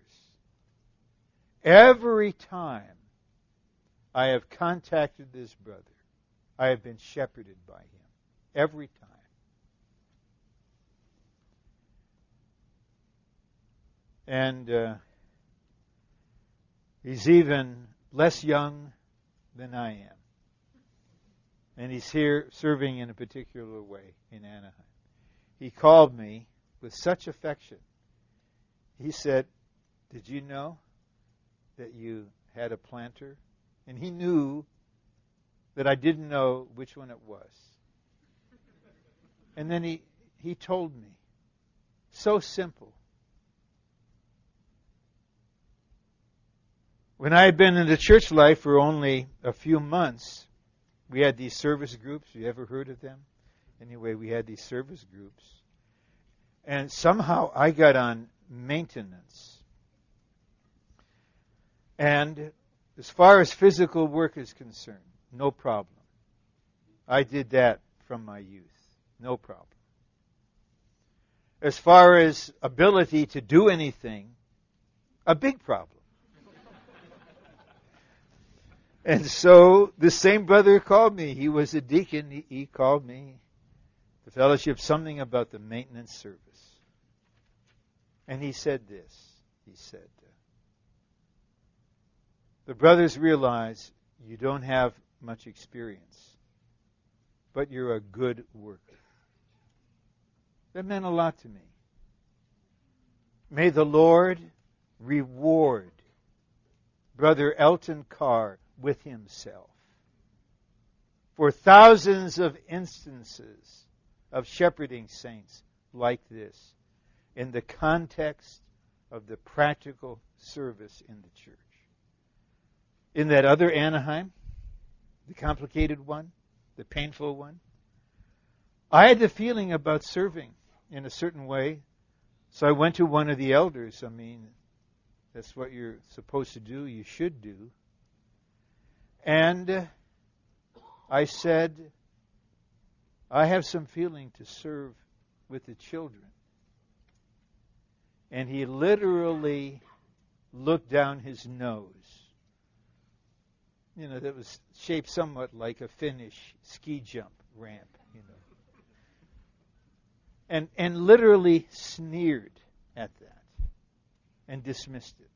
Every time I have contacted this brother, I have been shepherded by him. Every time. And uh, he's even less young than I am. And he's here serving in a particular way in Anaheim. He called me with such affection. He said, Did you know that you had a planter? And he knew that I didn't know which one it was. And then he, he told me. So simple. When I had been in the church life for only a few months, we had these service groups. You ever heard of them? Anyway, we had these service groups. And somehow I got on maintenance. And as far as physical work is concerned, no problem. I did that from my youth. No problem. As far as ability to do anything, a big problem. And so the same brother called me. He was a deacon. He, he called me. The fellowship, something about the maintenance service. And he said this. He said, The brothers realize you don't have much experience, but you're a good worker. That meant a lot to me. May the Lord reward Brother Elton Carr with himself. For thousands of instances of shepherding saints like this in the context of the practical service in the church. In that other Anaheim, the complicated one, the painful one, I had the feeling about serving in a certain way. So I went to one of the elders. I mean, that's what you're supposed to do. You should do. And uh, I said, I have some feeling to serve with the children. And he literally looked down his nose. You know, that was shaped somewhat like a Finnish ski jump ramp, you know. And, and literally sneered at that and dismissed it.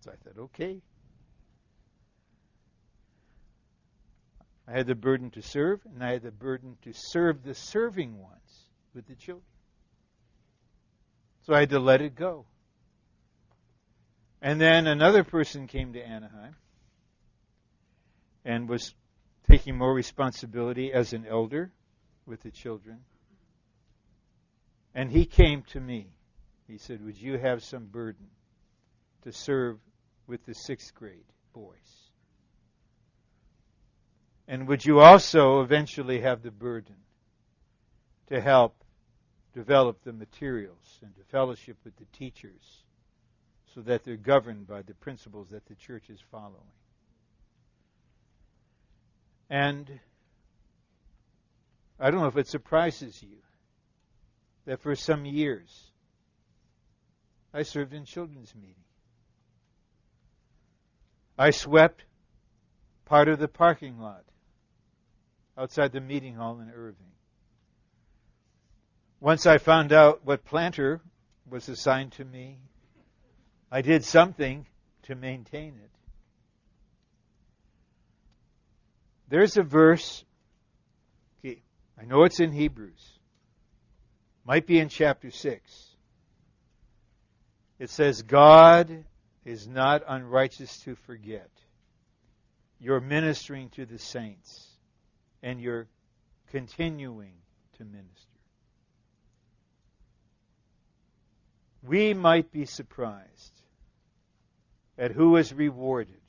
So I thought, okay. I had the burden to serve, and I had the burden to serve the serving ones with the children. So I had to let it go. And then another person came to Anaheim and was taking more responsibility as an elder with the children. And he came to me. He said, Would you have some burden to serve with the sixth grade boys? And would you also eventually have the burden to help develop the materials and to fellowship with the teachers so that they're governed by the principles that the church is following? And I don't know if it surprises you that for some years I served in children's meeting. I swept part of the parking lot outside the meeting hall in Irving. Once I found out what planter was assigned to me, I did something to maintain it. There's a verse, okay, I know it's in Hebrews, might be in chapter 6. It says, God is not unrighteous to forget. You're ministering to the saints and you're continuing to minister. We might be surprised at who is rewarded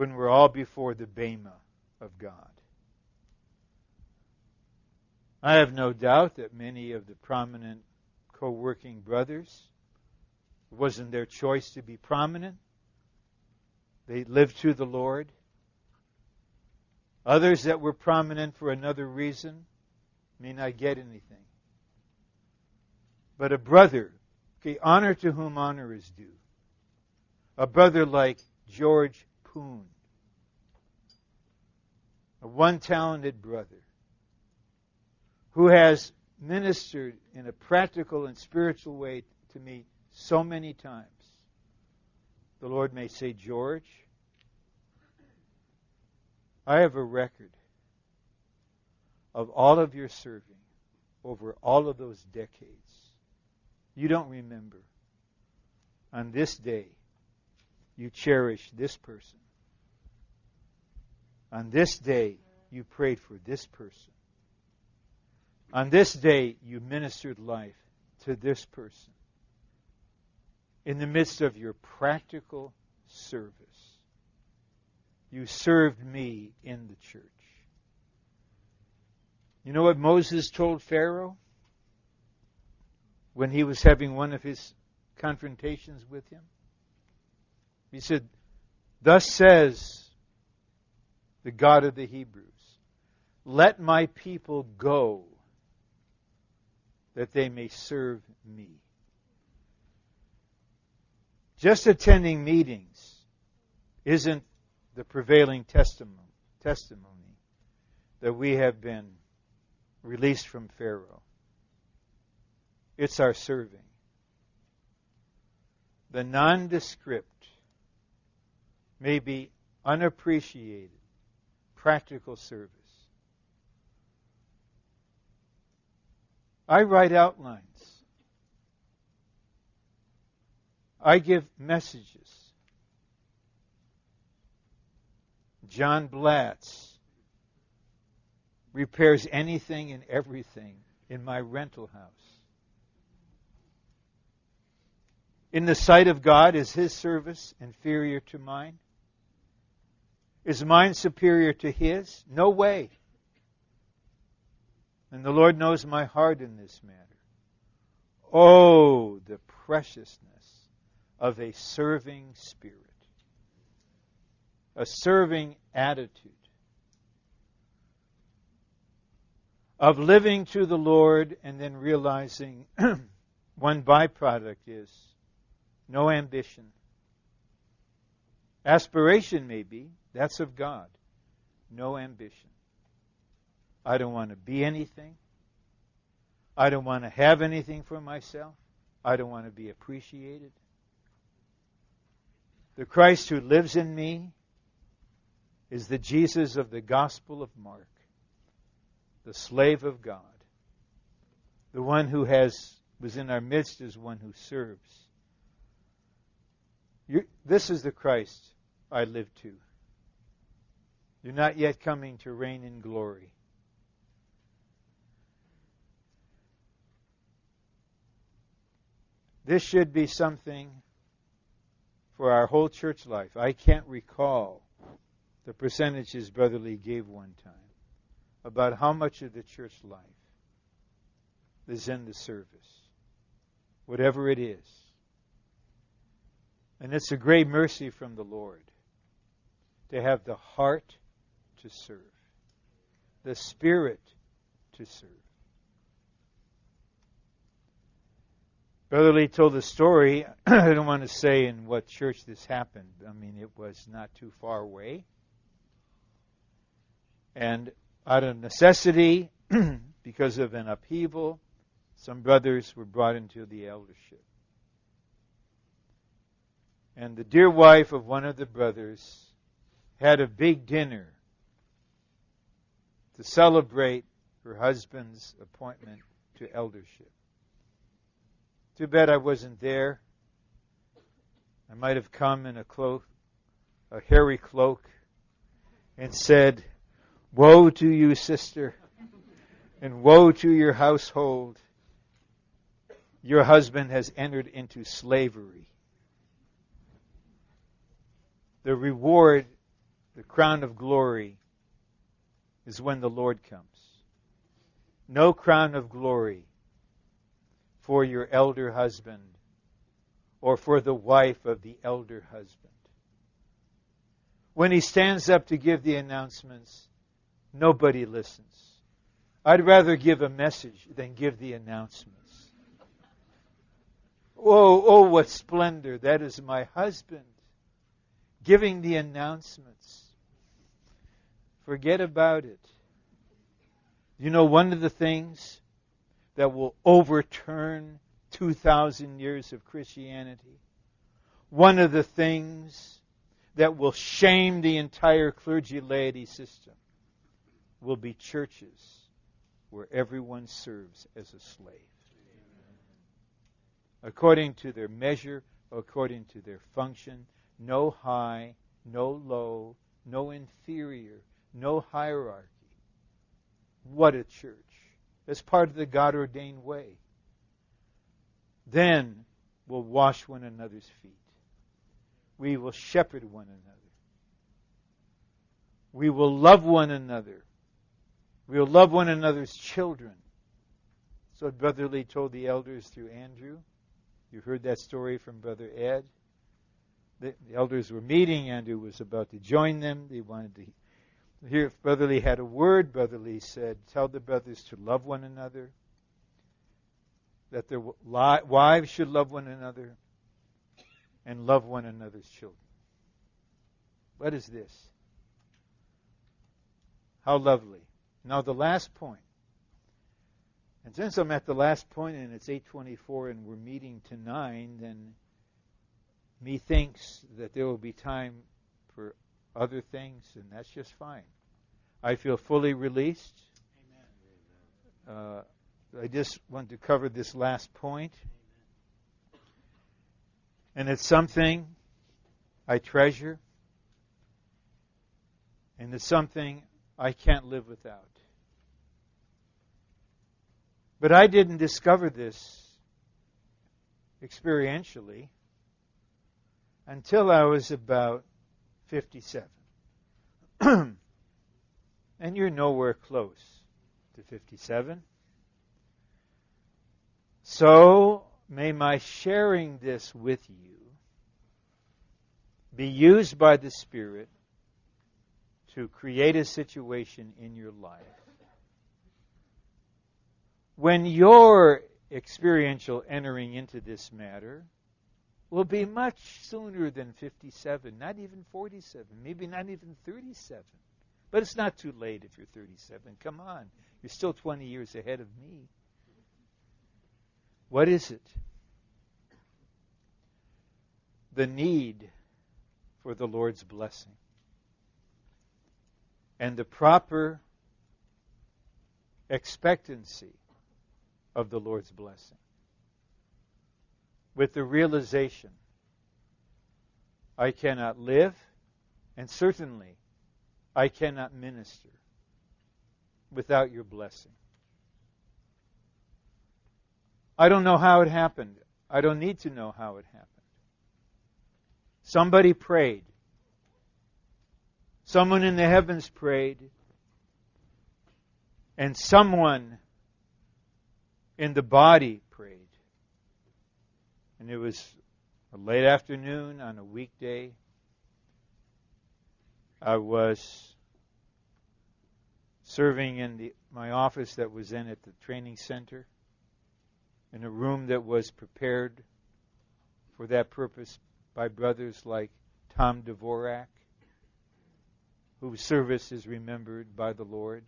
when we're all before the Bema of God. I have no doubt that many of the prominent co working brothers, it wasn't their choice to be prominent. They lived to the Lord. Others that were prominent for another reason may not get anything. But a brother, okay, honor to whom honor is due. A brother like George A one talented brother who has ministered in a practical and spiritual way to me so many times. The Lord may say, George, I have a record of all of your serving over all of those decades. You don't remember. On this day, you cherish this person. On this day, you prayed for this person. On this day, you ministered life to this person in the midst of your practical service. You served me in the church. You know what Moses told Pharaoh when he was having one of his confrontations with him? He said, Thus says the God of the Hebrews, let my people go that they may serve me. Just attending meetings isn't the prevailing testimony, testimony that we have been released from Pharaoh. It's our serving. The nondescript, may be unappreciated, practical service I write outlines. I give messages. John Blatz repairs anything and everything in my rental house. In the sight of God, is his service inferior to mine? Is mine superior to his? No way. And the Lord knows my heart in this matter. Oh, the preciousness of a serving spirit, a serving attitude, of living to the Lord and then realizing one byproduct is no ambition. Aspiration, maybe, that's of God. No ambition. I don't want to be anything. I don't want to have anything for myself. I don't want to be appreciated. The Christ who lives in me is the Jesus of the Gospel of Mark, the slave of God, the one who has was in our midst is one who serves. You, this is the Christ I live to. You're not yet coming to reign in glory. This should be something for our whole church life. I can't recall the percentages Brother Lee gave one time about how much of the church life is in the service, whatever it is. And it's a great mercy from the Lord to have the heart to serve, the spirit to serve. Brother Lee told the story. I don't want to say in what church this happened. I mean, it was not too far away. And out of necessity, because of an upheaval, some brothers were brought into the eldership. And the dear wife of one of the brothers had a big dinner to celebrate her husband's appointment to eldership. Too bad I wasn't there. I might have come in a cloak, a hairy cloak, and said, Woe to you, sister, and woe to your household. Your husband has entered into slavery. The reward, the crown of glory, is when the Lord comes. No crown of glory for your elder husband or for the wife of the elder husband. When he stands up to give the announcements, nobody listens. I'd rather give a message than give the announcements. Oh, oh, what splendor. That is my husband giving the announcements. Forget about it. You know, one of the things that will overturn 2,000 years of Christianity. One of the things that will shame the entire clergy laity system will be churches where everyone serves as a slave. According to their measure, according to their function, no high, no low, no inferior, no hierarchy. What a church as part of the God ordained way. Then we'll wash one another's feet. We will shepherd one another. We will love one another. We will love one another's children. So Brother Lee told the elders through Andrew. You heard that story from Brother Ed. The, the elders were meeting. Andrew was about to join them. They wanted to here, if Brother Lee had a word, Brother Lee said, Tell the brothers to love one another, that their wives should love one another, and love one another's children. What is this? How lovely. Now, the last point. And since I'm at the last point and it's 8:24 and we're meeting to 9, then methinks that there will be time other things, and that's just fine. I feel fully released. Uh, I just want to cover this last point. And it's something I treasure, and it's something I can't live without. But I didn't discover this experientially until I was about 57. and you're nowhere close to 57. So may my sharing this with you be used by the Spirit to create a situation in your life when your experiential entering into this matter will be much sooner than 57, not even 47, maybe not even 37. But it's not too late if you're 37. Come on. You're still 20 years ahead of me. What is it? The need for the Lord's blessing and the proper expectancy of the Lord's blessing with the realization I cannot live, and certainly I cannot minister without your blessing. I don't know how it happened. I don't need to know how it happened. Somebody prayed. Someone in the heavens prayed. And someone in the body. And it was a late afternoon on a weekday. I was serving in the, my office that was in at the training center, in a room that was prepared for that purpose by brothers like Tom Dvorak, whose service is remembered by the Lord.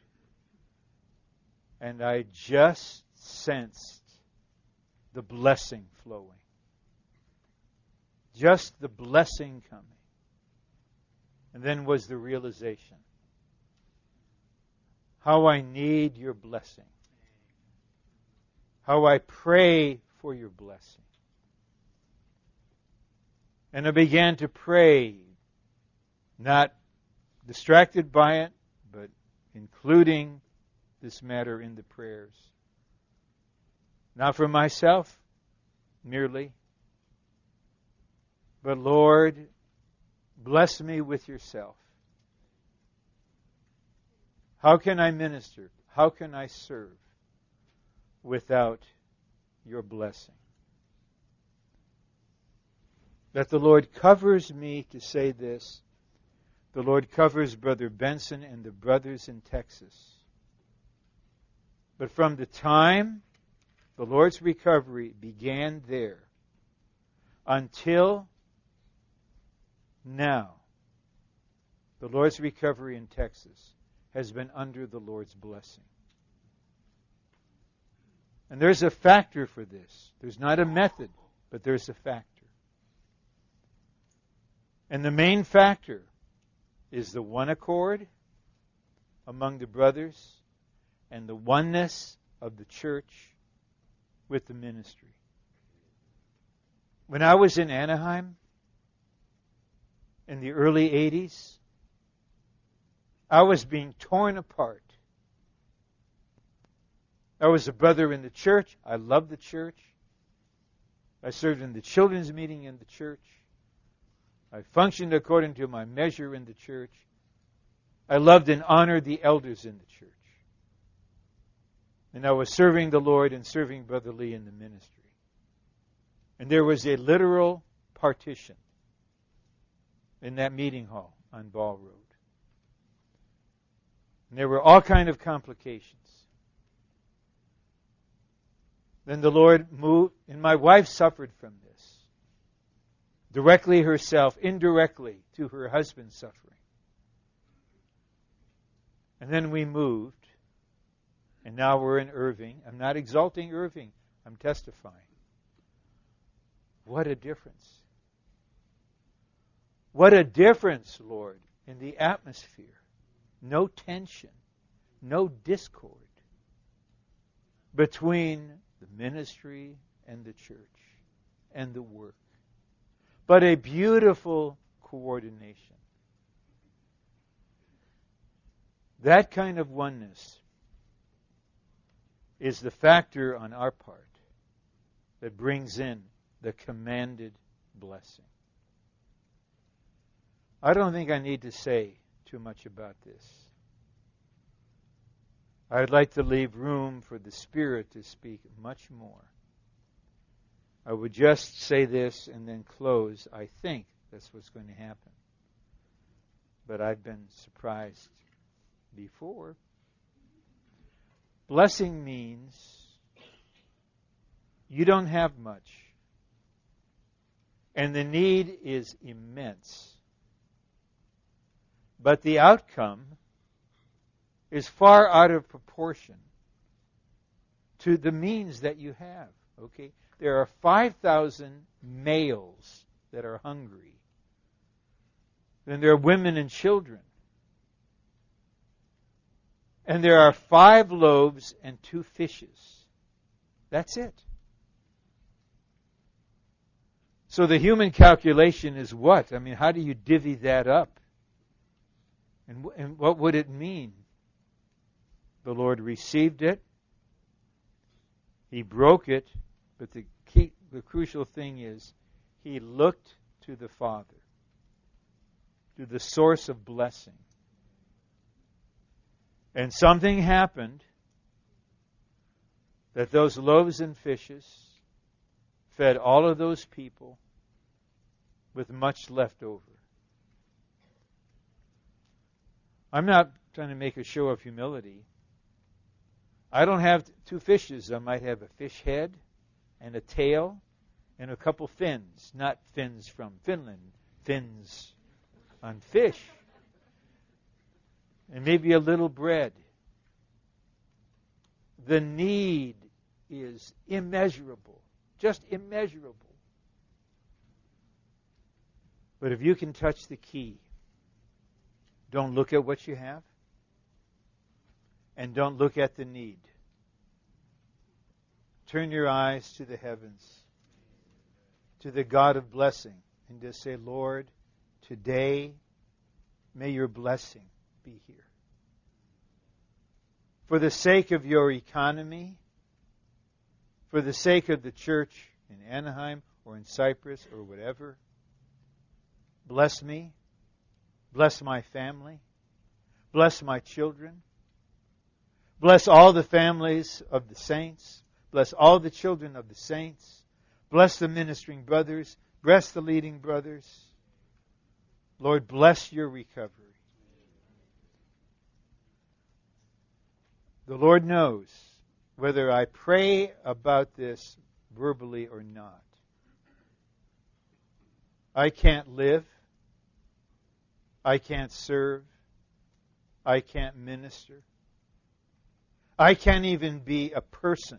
And I just sensed the blessing flowing just the blessing coming. And then was the realization how I need your blessing, how I pray for your blessing. And I began to pray, not distracted by it, but including this matter in the prayers. Not for myself merely, but Lord, bless me with yourself. How can I minister? How can I serve without your blessing? That the Lord covers me to say this. The Lord covers Brother Benson and the brothers in Texas. But from the time the Lord's recovery began there until now, the Lord's recovery in Texas has been under the Lord's blessing. And there's a factor for this. There's not a method, but there's a factor. And the main factor is the one accord among the brothers and the oneness of the church with the ministry. When I was in Anaheim, in the early 80s, I was being torn apart. I was a brother in the church. I loved the church. I served in the children's meeting in the church. I functioned according to my measure in the church. I loved and honored the elders in the church. And I was serving the Lord and serving Brother Lee in the ministry. And there was a literal partition in that meeting hall on Ball Road. And there were all kind of complications. Then the Lord moved, and my wife suffered from this. Directly herself, indirectly to her husband's suffering. And then we moved, and now we're in Irving. I'm not exalting Irving, I'm testifying. What a difference. What a difference, Lord, in the atmosphere. No tension, no discord between the ministry and the church and the work, but a beautiful coordination. That kind of oneness is the factor on our part that brings in the commanded blessing. I don't think I need to say too much about this. I'd like to leave room for the Spirit to speak much more. I would just say this and then close. I think that's what's going to happen. But I've been surprised before. Blessing means you don't have much, and the need is immense. But the outcome is far out of proportion to the means that you have. Okay? There are 5,000 males that are hungry. Then there are women and children. And there are five loaves and two fishes. That's it. So the human calculation is what? I mean, how do you divvy that up? And, and what would it mean? The Lord received it. He broke it. But the key, the crucial thing is, he looked to the Father, to the source of blessing. And something happened that those loaves and fishes fed all of those people with much left over. I'm not trying to make a show of humility. I don't have two fishes. I might have a fish head and a tail and a couple fins. Not fins from Finland, fins on fish. And maybe a little bread. The need is immeasurable, just immeasurable. But if you can touch the key, don't look at what you have and don't look at the need. Turn your eyes to the heavens, to the God of blessing, and just say, Lord, today may your blessing be here. For the sake of your economy, for the sake of the church in Anaheim or in Cyprus or whatever, bless me, bless my family, bless my children Bless all the families of the saints. Bless all the children of the saints. Bless the ministering brothers. Bless the leading brothers. Lord, bless your recovery. The Lord knows whether I pray about this verbally or not. I can't live. I can't serve. I can't minister. I can't even be a person,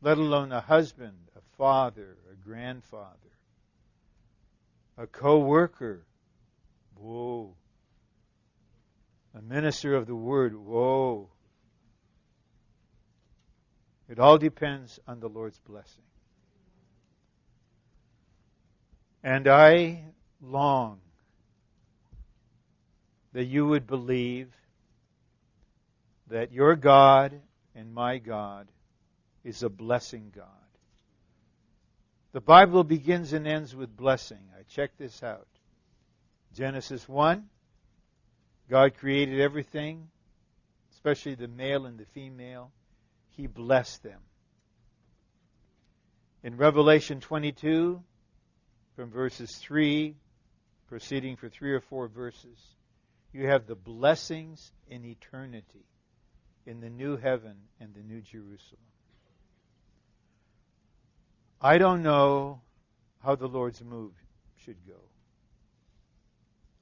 let alone a husband, a father, a grandfather, a co worker. Whoa. A minister of the word. Whoa. It all depends on the Lord's blessing. And I long that you would believe that your God and my God is a blessing God. The Bible begins and ends with blessing. I checked this out. Genesis 1, God created everything, especially the male and the female. He blessed them. In Revelation 22, from verses 3, proceeding for three or four verses, you have the blessings in eternity in the new heaven and the new Jerusalem. I don't know how the Lord's move should go.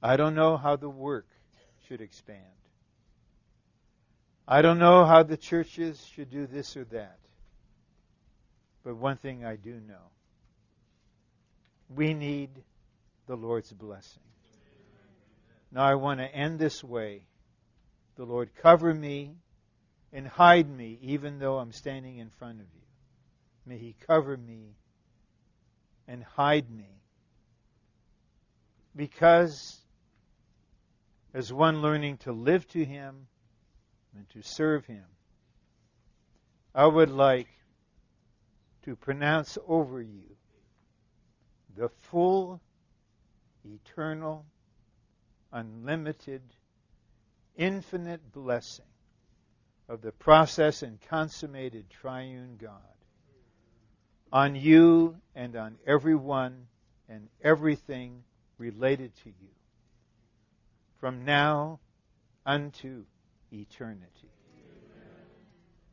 I don't know how the work should expand. I don't know how the churches should do this or that. But one thing I do know we need the Lord's blessing. Now I want to end this way. The Lord cover me and hide me even though I'm standing in front of you. May He cover me and hide me. Because as one learning to live to Him and to serve Him, I would like to pronounce over you the full, eternal, unlimited, infinite blessing of the process and consummated triune God on you and on everyone and everything related to you from now unto eternity.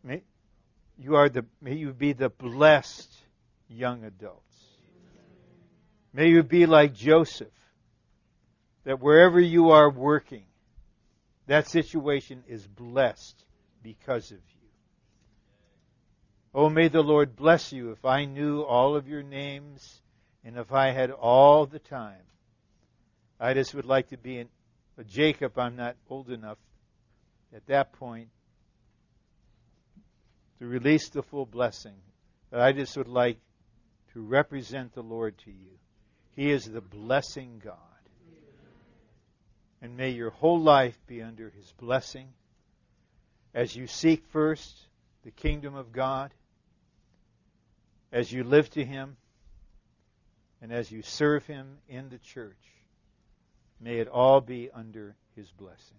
May you are the may you be the blessed young adults. May you be like Joseph that wherever you are working that situation is blessed because of you. Oh, may the Lord bless you if I knew all of your names and if I had all the time. I just would like to be a Jacob. I'm not old enough at that point to release the full blessing. But I just would like to represent the Lord to you. He is the blessing God. And may your whole life be under His blessing as you seek first the kingdom of God as you live to Him and as you serve Him in the church. May it all be under His blessing.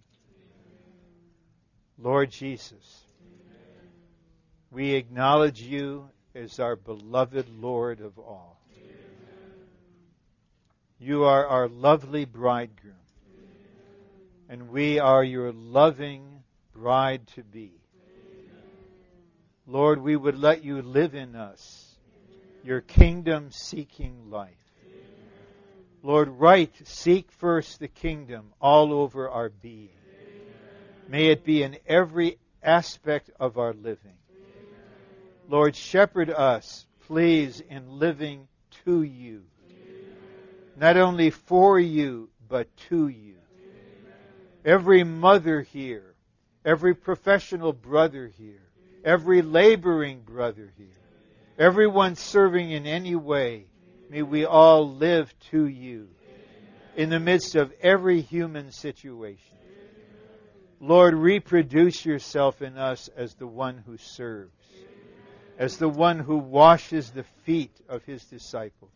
Lord Jesus, we acknowledge you as our beloved Lord of all. You are our lovely bridegroom, and we are your loving bride to be. Lord, we would let you live in us your kingdom seeking life. Lord, right, seek first the kingdom all over our being. May it be in every aspect of our living. Lord, shepherd us, please, in living to you. Not only for you, but to you. Every mother here, every professional brother here, every laboring brother here, Everyone serving in any way, may we all live to you in the midst of every human situation. Lord, reproduce yourself in us as the one who serves, as the one who washes the feet of his disciples.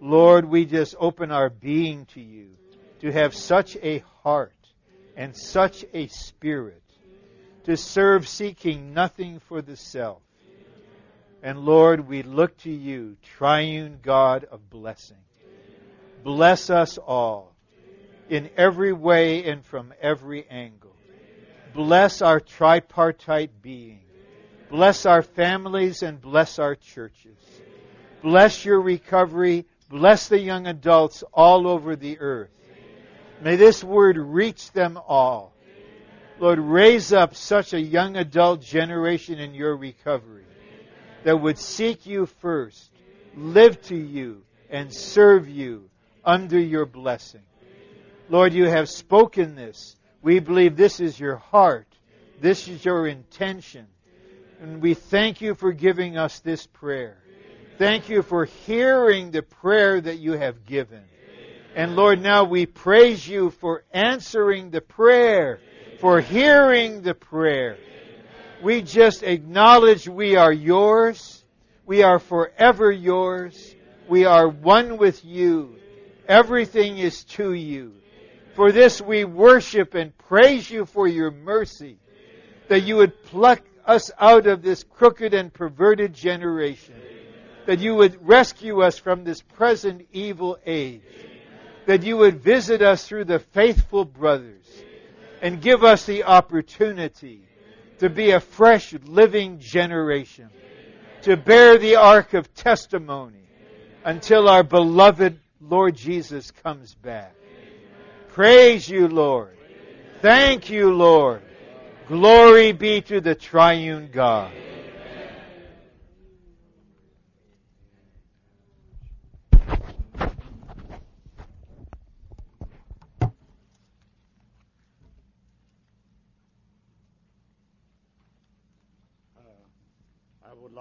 Lord, we just open our being to you to have such a heart and such a spirit to serve seeking nothing for the self and Lord, we look to you, triune God of blessing. Bless us all in every way and from every angle. Bless our tripartite being. Bless our families and bless our churches. Bless your recovery. Bless the young adults all over the earth. May this word reach them all. Lord, raise up such a young adult generation in your recovery that would seek you first, live to you, and serve you under your blessing. Lord, you have spoken this. We believe this is your heart. This is your intention. And we thank you for giving us this prayer. Thank you for hearing the prayer that you have given. And Lord, now we praise you for answering the prayer, for hearing the prayer. We just acknowledge we are yours. We are forever yours. We are one with you. Everything is to you. For this we worship and praise you for your mercy, that you would pluck us out of this crooked and perverted generation, that you would rescue us from this present evil age, that you would visit us through the faithful brothers, and give us the opportunity to be a fresh, living generation, to bear the ark of testimony until our beloved Lord Jesus comes back. Praise you, Lord. Thank you, Lord. Glory be to the triune God.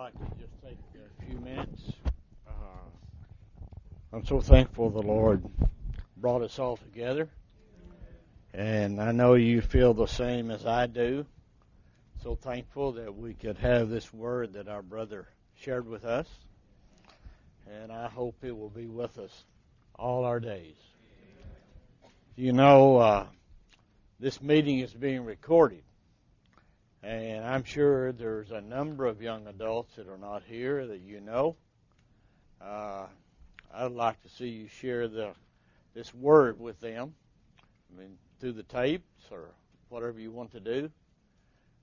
like to just take a few minutes. Uh, I'm so thankful the Lord brought us all together. And I know you feel the same as I do. So thankful that we could have this word that our brother shared with us. And I hope it will be with us all our days. You know, uh, this meeting is being recorded. And I'm sure there's a number of young adults that are not here that you know. Uh, I'd like to see you share the this word with them. I mean, through the tapes or whatever you want to do.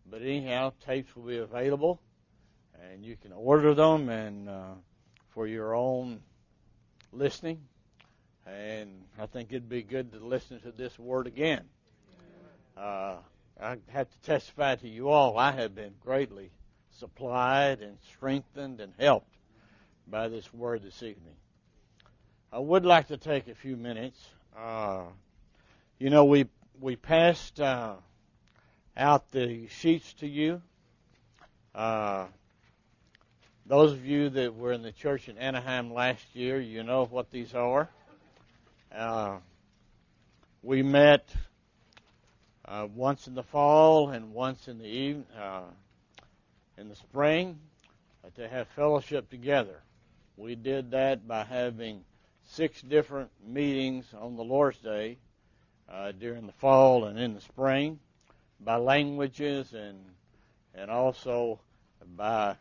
But anyhow, tapes will be available, and you can order them and uh, for your own listening. And I think it'd be good to listen to this word again. Uh, I have to testify to you all, I have been greatly supplied and strengthened and helped by this word this evening. I would like to take a few minutes. Uh, you know, we we passed uh, out the sheets to you. Uh, those of you that were in the church in Anaheim last year, you know what these are. Uh, we met uh, once in the fall and once in the even, uh, in the spring to have fellowship together. We did that by having six different meetings on the Lord's Day uh, during the fall and in the spring by languages and and also by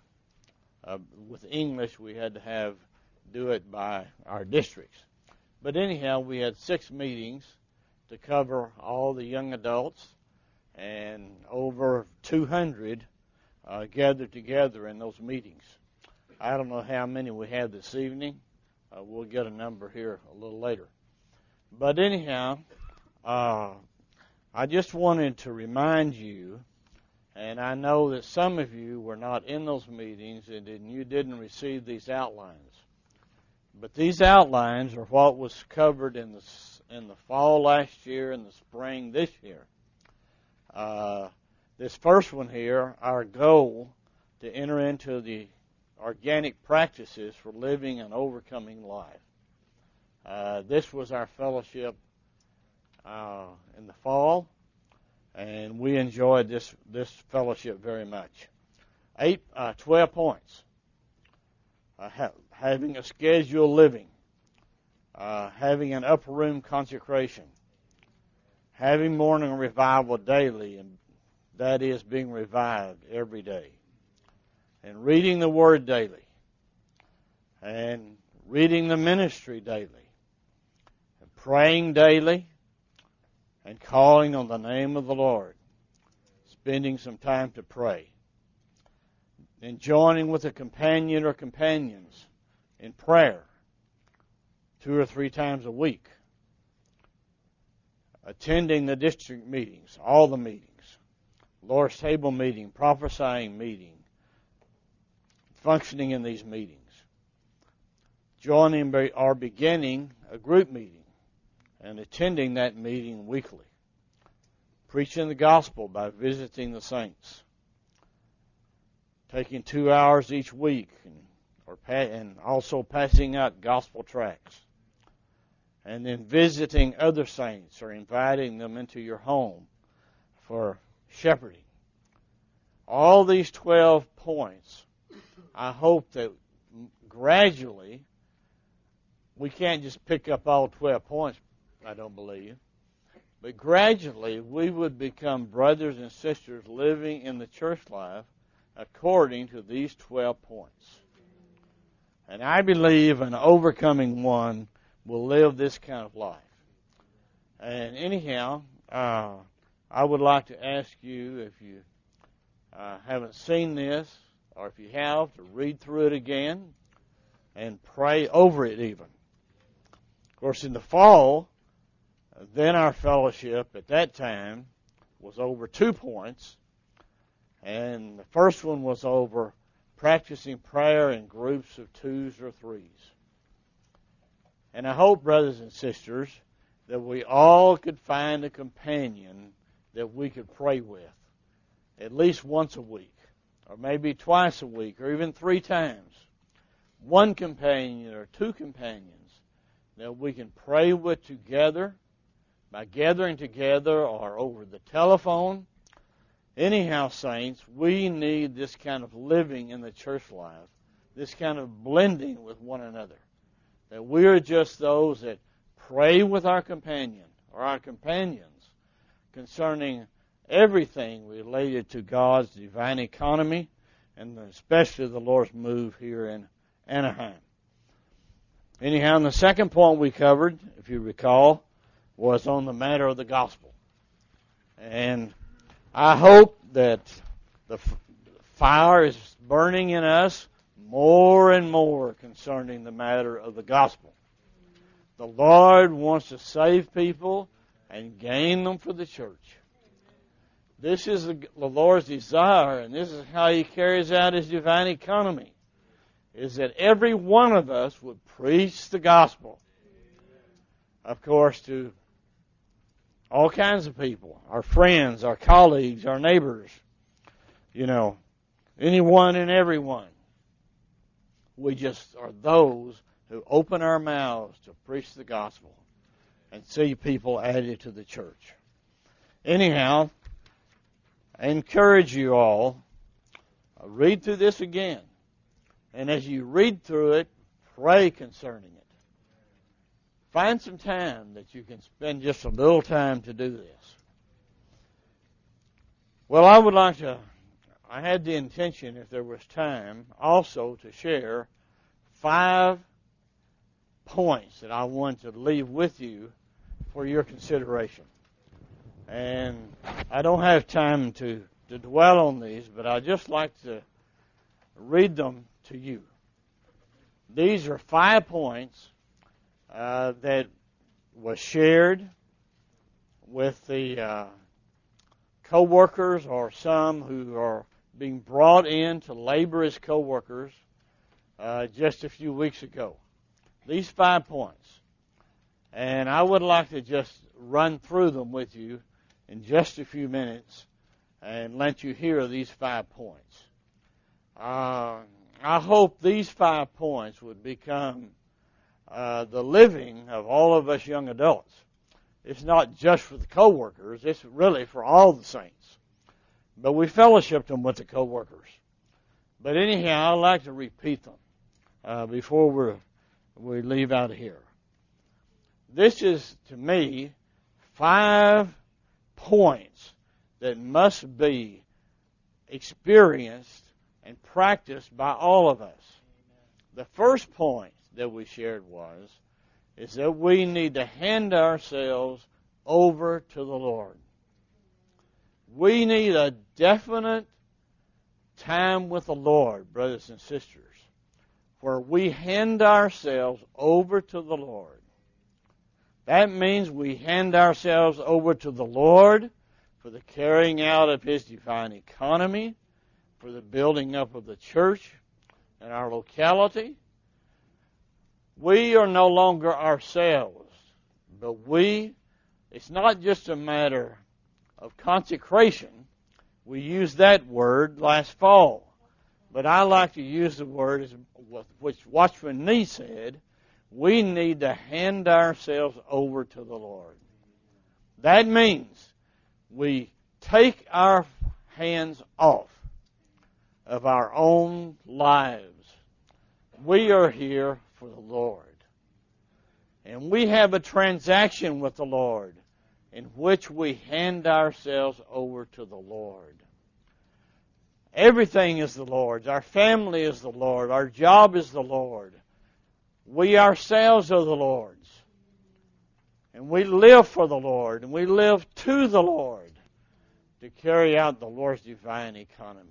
uh, with English we had to have do it by our districts. But anyhow, we had six meetings to cover all the young adults, and over 200 uh, gathered together in those meetings. I don't know how many we had this evening. Uh, we'll get a number here a little later. But anyhow, uh, I just wanted to remind you, and I know that some of you were not in those meetings and you didn't receive these outlines. But these outlines are what was covered in the in the fall last year and the spring this year. Uh, this first one here, our goal to enter into the organic practices for living and overcoming life. Uh, this was our fellowship uh, in the fall, and we enjoyed this this fellowship very much. Eight, uh, twelve points. Uh, ha- having a scheduled living, uh, having an upper room consecration, having morning revival daily, and that is being revived every day, and reading the Word daily, and reading the ministry daily, and praying daily, and calling on the name of the Lord, spending some time to pray, and joining with a companion or companions in prayer two or three times a week, attending the district meetings, all the meetings, Lord's table meeting, prophesying meeting, functioning in these meetings, joining or beginning a group meeting and attending that meeting weekly, preaching the gospel by visiting the saints, taking two hours each week, and, or and also passing out gospel tracts, and then visiting other saints or inviting them into your home for shepherding. All these 12 points, I hope that gradually we can't just pick up all 12 points I don't believe. But gradually, we would become brothers and sisters living in the church life according to these 12 points. And I believe an overcoming one will live this kind of life. And anyhow, uh, I would like to ask you if you uh, haven't seen this, or if you have, to read through it again and pray over it even. Of course, in the fall, then our fellowship at that time was over two points, and the first one was over practicing prayer in groups of twos or threes. And I hope, brothers and sisters, that we all could find a companion that we could pray with at least once a week, or maybe twice a week, or even three times. One companion or two companions that we can pray with together by gathering together or over the telephone. Anyhow, saints, we need this kind of living in the church life, this kind of blending with one another. That we are just those that pray with our companion or our companions concerning everything related to God's divine economy and especially the Lord's move here in Anaheim. Anyhow, the second point we covered, if you recall, was on the matter of the gospel. And I hope that the fire is burning in us more and more concerning the matter of the gospel. The Lord wants to save people and gain them for the church. This is the Lord's desire, and this is how He carries out His divine economy, is that every one of us would preach the gospel. Of course, to all kinds of people, our friends, our colleagues, our neighbors, you know, anyone and everyone. We just are those who open our mouths to preach the gospel and see people added to the church. Anyhow, I encourage you all, uh, read through this again. And as you read through it, pray concerning it. Find some time that you can spend just a little time to do this. Well, I would like to, I had the intention, if there was time, also to share five points that I want to leave with you for your consideration. And I don't have time to, to dwell on these, but I'd just like to read them to you. These are five points uh, that was shared with the uh, co-workers or some who are being brought in to labor as co-workers uh, just a few weeks ago. These five points. And I would like to just run through them with you in just a few minutes and let you hear these five points. Uh, I hope these five points would become uh, the living of all of us young adults. It's not just for the co-workers; it's really for all the saints. But we fellowship them with the co-workers. But anyhow, I'd like to repeat them uh, before we we leave out of here. This is to me five points that must be experienced and practiced by all of us. The first point that we shared was is that we need to hand ourselves over to the Lord. We need a definite time with the Lord, brothers and sisters, where we hand ourselves over to the Lord. That means we hand ourselves over to the Lord for the carrying out of His divine economy, for the building up of the church and our locality. We are no longer ourselves, but we, it's not just a matter of consecration. We used that word last fall, but I like to use the word which Watchman Nee said, we need to hand ourselves over to the Lord. That means we take our hands off of our own lives. We are here for the Lord. And we have a transaction with the Lord in which we hand ourselves over to the Lord. Everything is the Lord's. Our family is the Lord. Our job is the Lord. We ourselves are the Lord's. And we live for the Lord, and we live to the Lord to carry out the Lord's divine economy.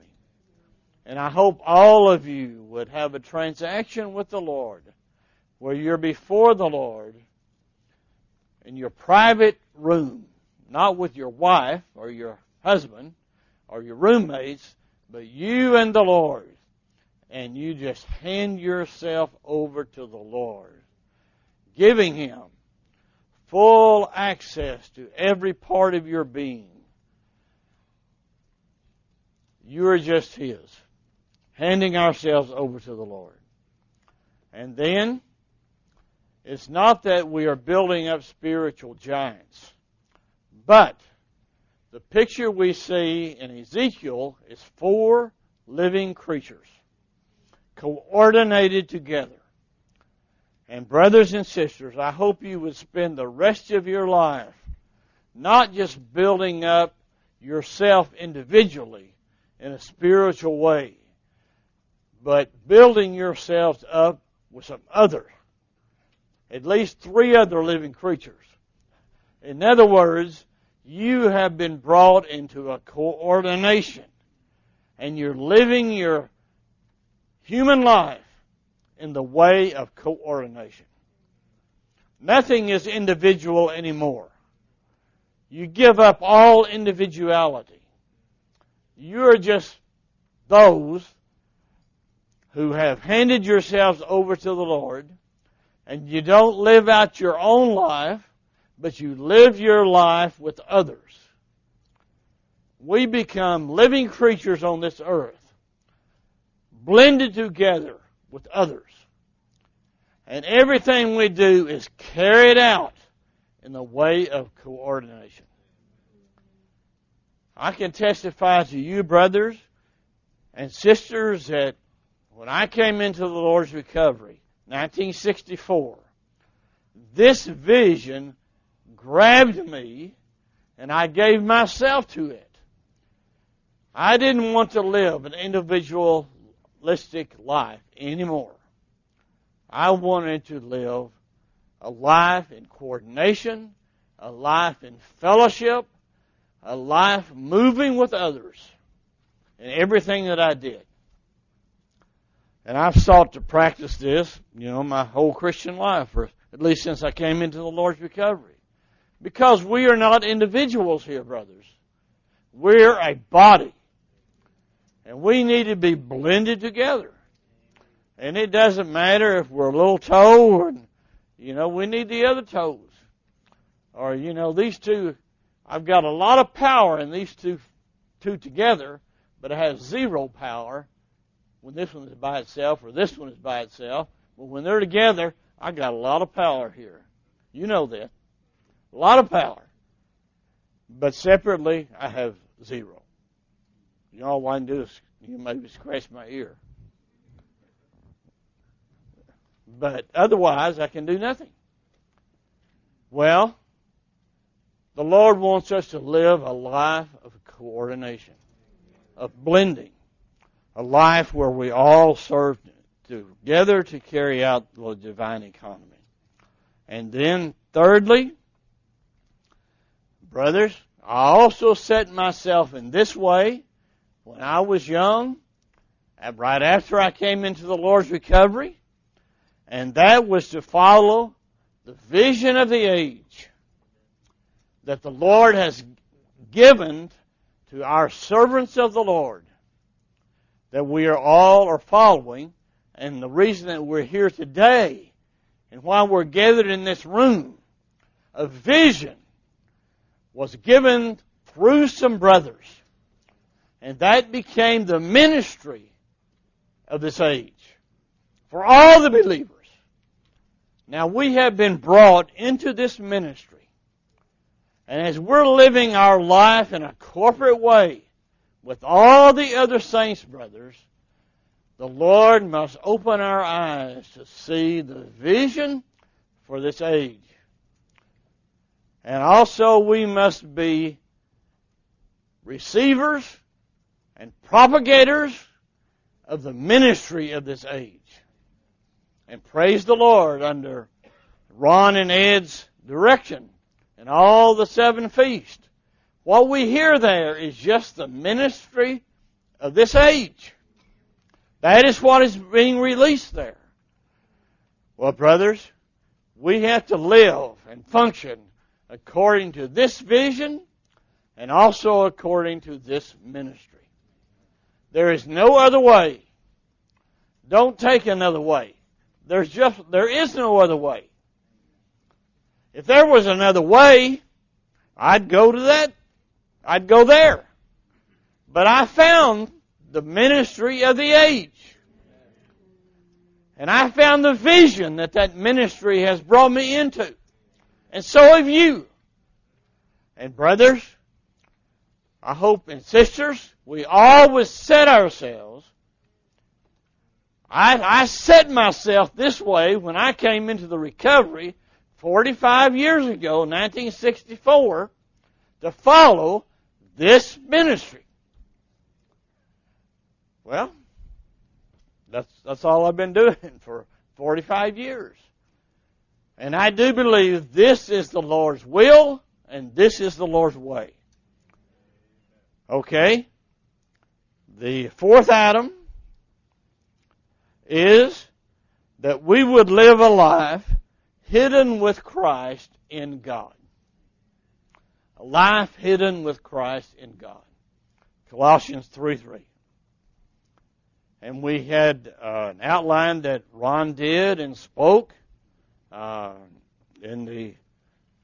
And I hope all of you would have a transaction with the Lord where you're before the Lord in your private room, not with your wife or your husband or your roommates, but you and the Lord and you just hand yourself over to the Lord, giving Him full access to every part of your being. You are just His, handing ourselves over to the Lord. And then, it's not that we are building up spiritual giants, but the picture we see in Ezekiel is four living creatures coordinated together. And brothers and sisters, I hope you would spend the rest of your life not just building up yourself individually in a spiritual way, but building yourselves up with some others, at least three other living creatures. In other words, you have been brought into a coordination and you're living your human life in the way of coordination. Nothing is individual anymore. You give up all individuality. You're just those who have handed yourselves over to the Lord and you don't live out your own life, but you live your life with others. We become living creatures on this earth, blended together with others. And everything we do is carried out in the way of coordination. I can testify to you, brothers and sisters, that when I came into the Lord's recovery, 1964, this vision grabbed me and I gave myself to it. I didn't want to live an individualistic life anymore. I wanted to live a life in coordination, a life in fellowship, a life moving with others in everything that I did. And I've sought to practice this, you know, my whole Christian life, or at least since I came into the Lord's recovery. Because we are not individuals here, brothers. We're a body. And we need to be blended together. And it doesn't matter if we're a little toe or, you know, we need the other toes. Or, you know, these two, I've got a lot of power in these two, two together, but it has zero power when this one is by itself or this one is by itself. But when they're together, I got a lot of power here. You know that. A lot of power. But separately, I have zero. You know, all I can do is you maybe scratch my ear. but otherwise I can do nothing. Well, the Lord wants us to live a life of coordination, of blending, a life where we all serve together to carry out the divine economy. And then, thirdly, brothers, I also set myself in this way when I was young, right after I came into the Lord's recovery, and that was to follow the vision of the age that the Lord has given to our servants of the Lord that we are all are following and the reason that we're here today and why we're gathered in this room a vision was given through some brothers and that became the ministry of this age for all the believers now we have been brought into this ministry. And as we're living our life in a corporate way with all the other saints, brothers, the Lord must open our eyes to see the vision for this age. And also we must be receivers and propagators of the ministry of this age. And praise the Lord under Ron and Ed's direction and all the seven feasts. What we hear there is just the ministry of this age. That is what is being released there. Well, brothers, we have to live and function according to this vision and also according to this ministry. There is no other way. Don't take another way. There's just, there is no other way. If there was another way, I'd go to that. I'd go there. But I found the ministry of the age. And I found the vision that that ministry has brought me into. And so have you. And brothers, I hope, and sisters, we always set ourselves I, I set myself this way when I came into the recovery 45 years ago, 1964, to follow this ministry. Well, that's that's all I've been doing for 45 years. And I do believe this is the Lord's will and this is the Lord's way. Okay? The fourth Adam is that we would live a life hidden with Christ in God. A life hidden with Christ in God. Colossians 3 3. And we had uh, an outline that Ron did and spoke uh, in the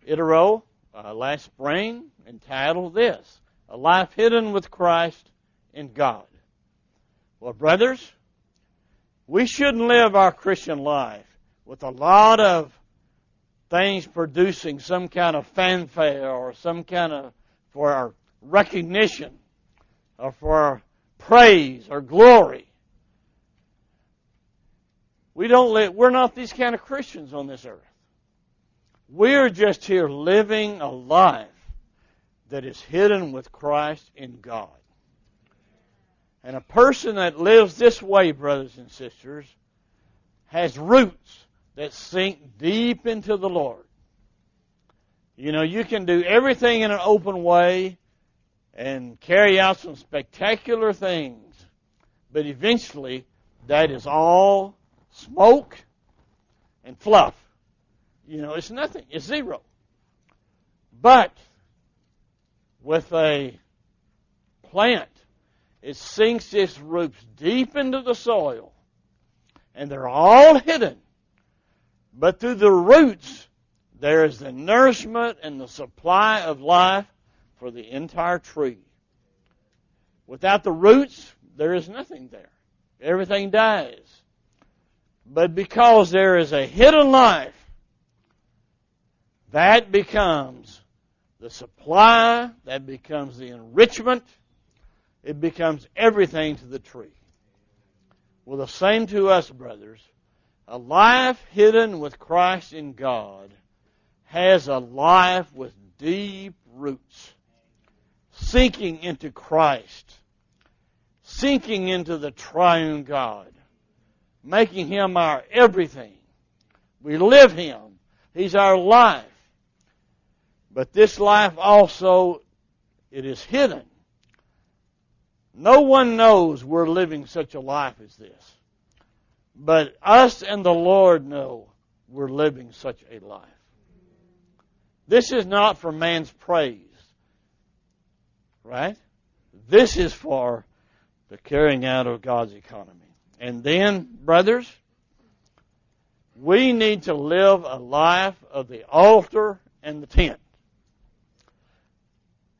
ITERO uh, last spring entitled this A Life Hidden with Christ in God. Well, brothers, we shouldn't live our Christian life with a lot of things producing some kind of fanfare or some kind of for our recognition or for our praise or glory. We don't live, we're not these kind of Christians on this earth. We're just here living a life that is hidden with Christ in God. And a person that lives this way, brothers and sisters, has roots that sink deep into the Lord. You know, you can do everything in an open way and carry out some spectacular things, but eventually that is all smoke and fluff. You know, it's nothing. It's zero. But with a plant, it sinks its roots deep into the soil, and they're all hidden. But through the roots, there is the nourishment and the supply of life for the entire tree. Without the roots, there is nothing there. Everything dies. But because there is a hidden life, that becomes the supply, that becomes the enrichment, it becomes everything to the tree. Well, the same to us, brothers. A life hidden with Christ in God has a life with deep roots, sinking into Christ, sinking into the triune God, making Him our everything. We live Him. He's our life. But this life also, it is hidden. No one knows we're living such a life as this. But us and the Lord know we're living such a life. This is not for man's praise. Right? This is for the carrying out of God's economy. And then, brothers, we need to live a life of the altar and the tent.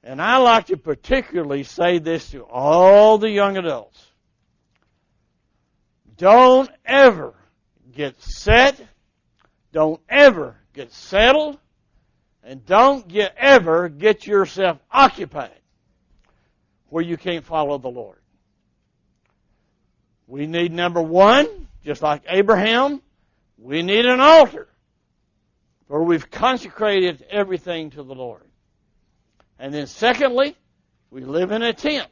And I like to particularly say this to all the young adults. Don't ever get set, don't ever get settled, and don't get, ever get yourself occupied where you can't follow the Lord. We need number one, just like Abraham, we need an altar where we've consecrated everything to the Lord. And then secondly, we live in a tent.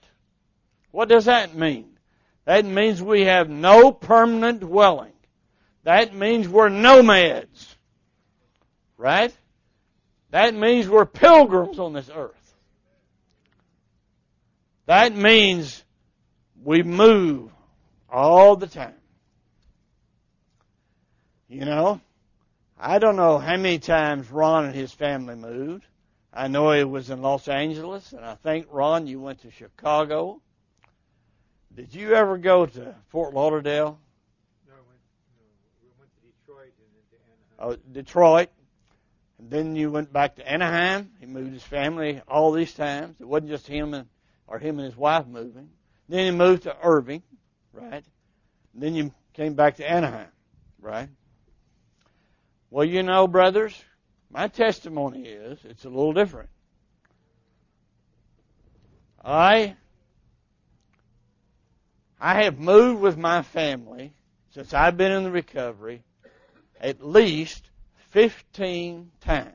What does that mean? That means we have no permanent dwelling. That means we're nomads. Right? That means we're pilgrims on this earth. That means we move all the time. You know, I don't know how many times Ron and his family moved. I know it was in Los Angeles, and I think, Ron, you went to Chicago. Did you ever go to Fort Lauderdale? No, went, no, we went to Detroit and then to Anaheim. Oh, Detroit. And then you went back to Anaheim. He moved his family all these times. It wasn't just him and or him and his wife moving. Then he moved to Irving, right? And then you came back to Anaheim, right? Well, you know, brothers, my testimony is it's a little different. I I have moved with my family since I've been in the recovery at least 15 times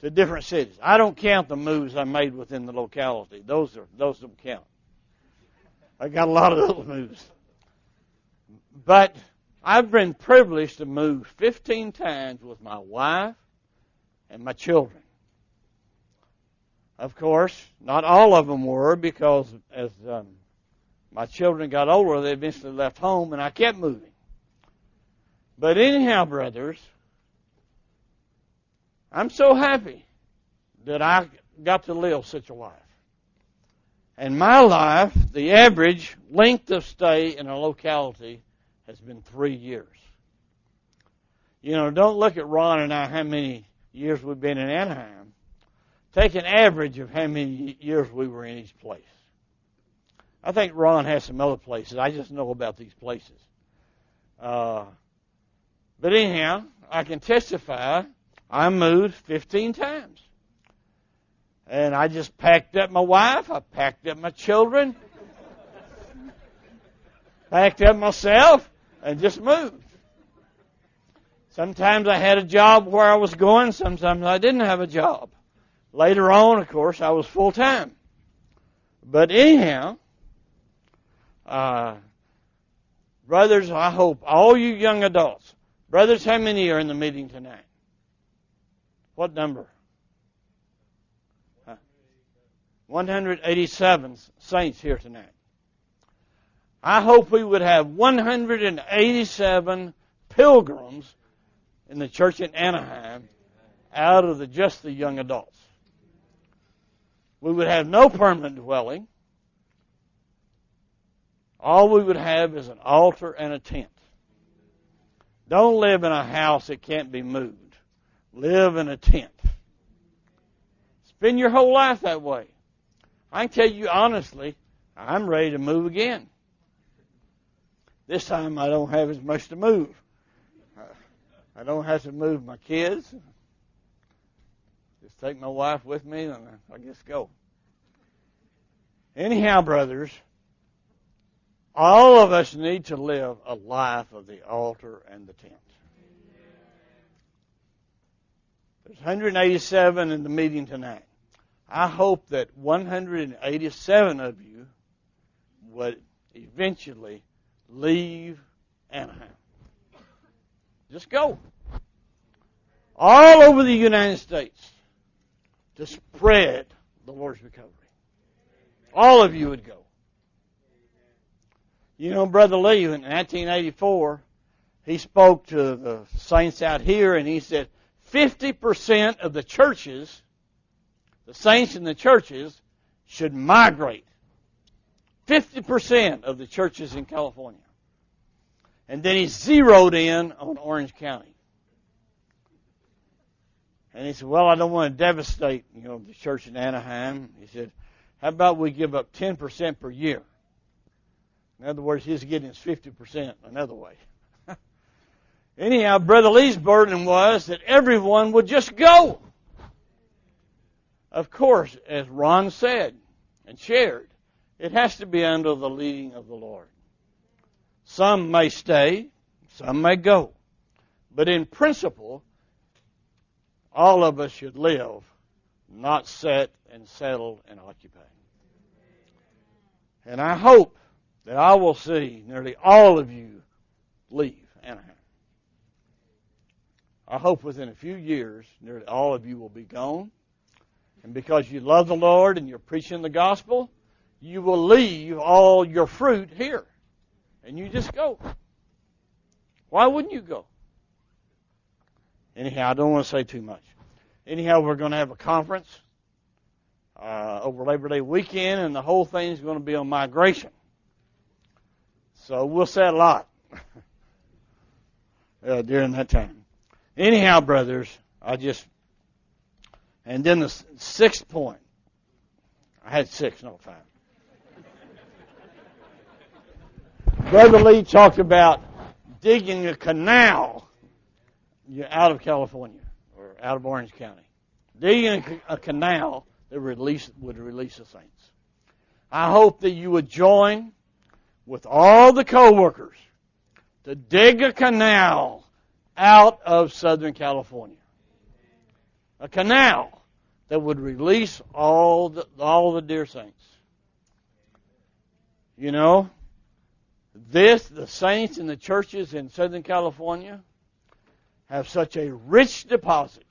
to different cities. I don't count the moves I made within the locality. Those are those don't count. I got a lot of those moves. But I've been privileged to move 15 times with my wife and my children. Of course, not all of them were because as um, my children got older, they eventually left home and I kept moving. But anyhow, brothers, I'm so happy that I got to live such a life. And my life, the average length of stay in a locality has been three years. You know, don't look at Ron and I how many years we've been in Anaheim. Take an average of how many years we were in each place. I think Ron has some other places. I just know about these places. Uh, but anyhow, I can testify I moved 15 times. And I just packed up my wife, I packed up my children, packed up myself, and just moved. Sometimes I had a job where I was going, sometimes I didn't have a job. Later on, of course, I was full time. But anyhow, uh, brothers, I hope all you young adults, brothers, how many are in the meeting tonight? What number? 187 saints here tonight. I hope we would have 187 pilgrims in the church in Anaheim out of the, just the young adults. We would have no permanent dwelling. All we would have is an altar and a tent. Don't live in a house that can't be moved. Live in a tent. Spend your whole life that way. I can tell you honestly, I'm ready to move again. This time I don't have as much to move. I don't have to move my kids. Just take my wife with me and I just go. Anyhow, brothers, all of us need to live a life of the altar and the tent. There's 187 in the meeting tonight. I hope that 187 of you would eventually leave Anaheim. Just go. All over the United States to spread the Lord's recovery. All of you would go. You know, Brother Lee, in 1984, he spoke to the saints out here and he said 50% of the churches, the saints in the churches, should migrate. 50% of the churches in California. And then he zeroed in on Orange County. And he said, well, I don't want to devastate, you know, the church in Anaheim. He said, how about we give up 10% per year? In other words, he's getting his 50% another way. Anyhow, Brother Lee's burden was that everyone would just go. Of course, as Ron said and shared, it has to be under the leading of the Lord. Some may stay, some may go. But in principle, all of us should live, not set and settle and occupy. And I hope that I will see nearly all of you leave Anaheim. I hope within a few years, nearly all of you will be gone. And because you love the Lord and you're preaching the gospel, you will leave all your fruit here and you just go. Why wouldn't you go? Anyhow, I don't want to say too much. Anyhow, we're going to have a conference uh, over Labor Day weekend, and the whole thing is going to be on migration. So we'll say a lot uh, during that time. Anyhow, brothers, I just and then the sixth point. I had six, not five. Brother Lee talked about digging a canal out of California or out of Orange County. Digging a canal that release, would release the saints. I hope that you would join with all the co-workers to dig a canal out of Southern California. a canal that would release all the, all the dear saints. You know, this, the saints in the churches in Southern California have such a rich deposit.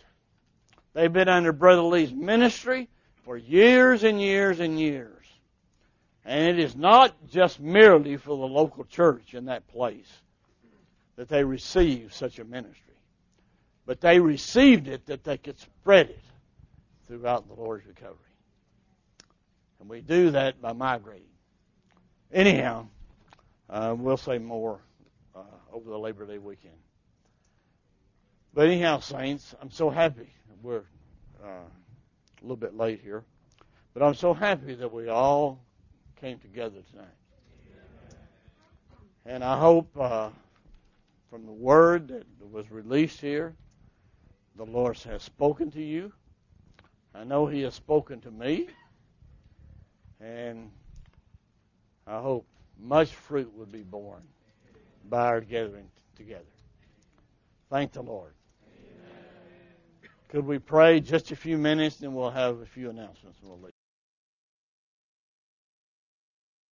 They've been under Brother Lee's ministry for years and years and years. And it is not just merely for the local church in that place that they receive such a ministry, but they received it that they could spread it throughout the Lord's recovery. And we do that by migrating. Anyhow, uh, we'll say more uh, over the Labor Day weekend. But anyhow, saints, I'm so happy. We're uh, a little bit late here, but I'm so happy that we all came together tonight. And I hope uh, from the word that was released here, the Lord has spoken to you. I know He has spoken to me. And I hope much fruit would be born by our gathering together. Thank the Lord. Could we pray just a few minutes and we'll have a few announcements and we'll leave.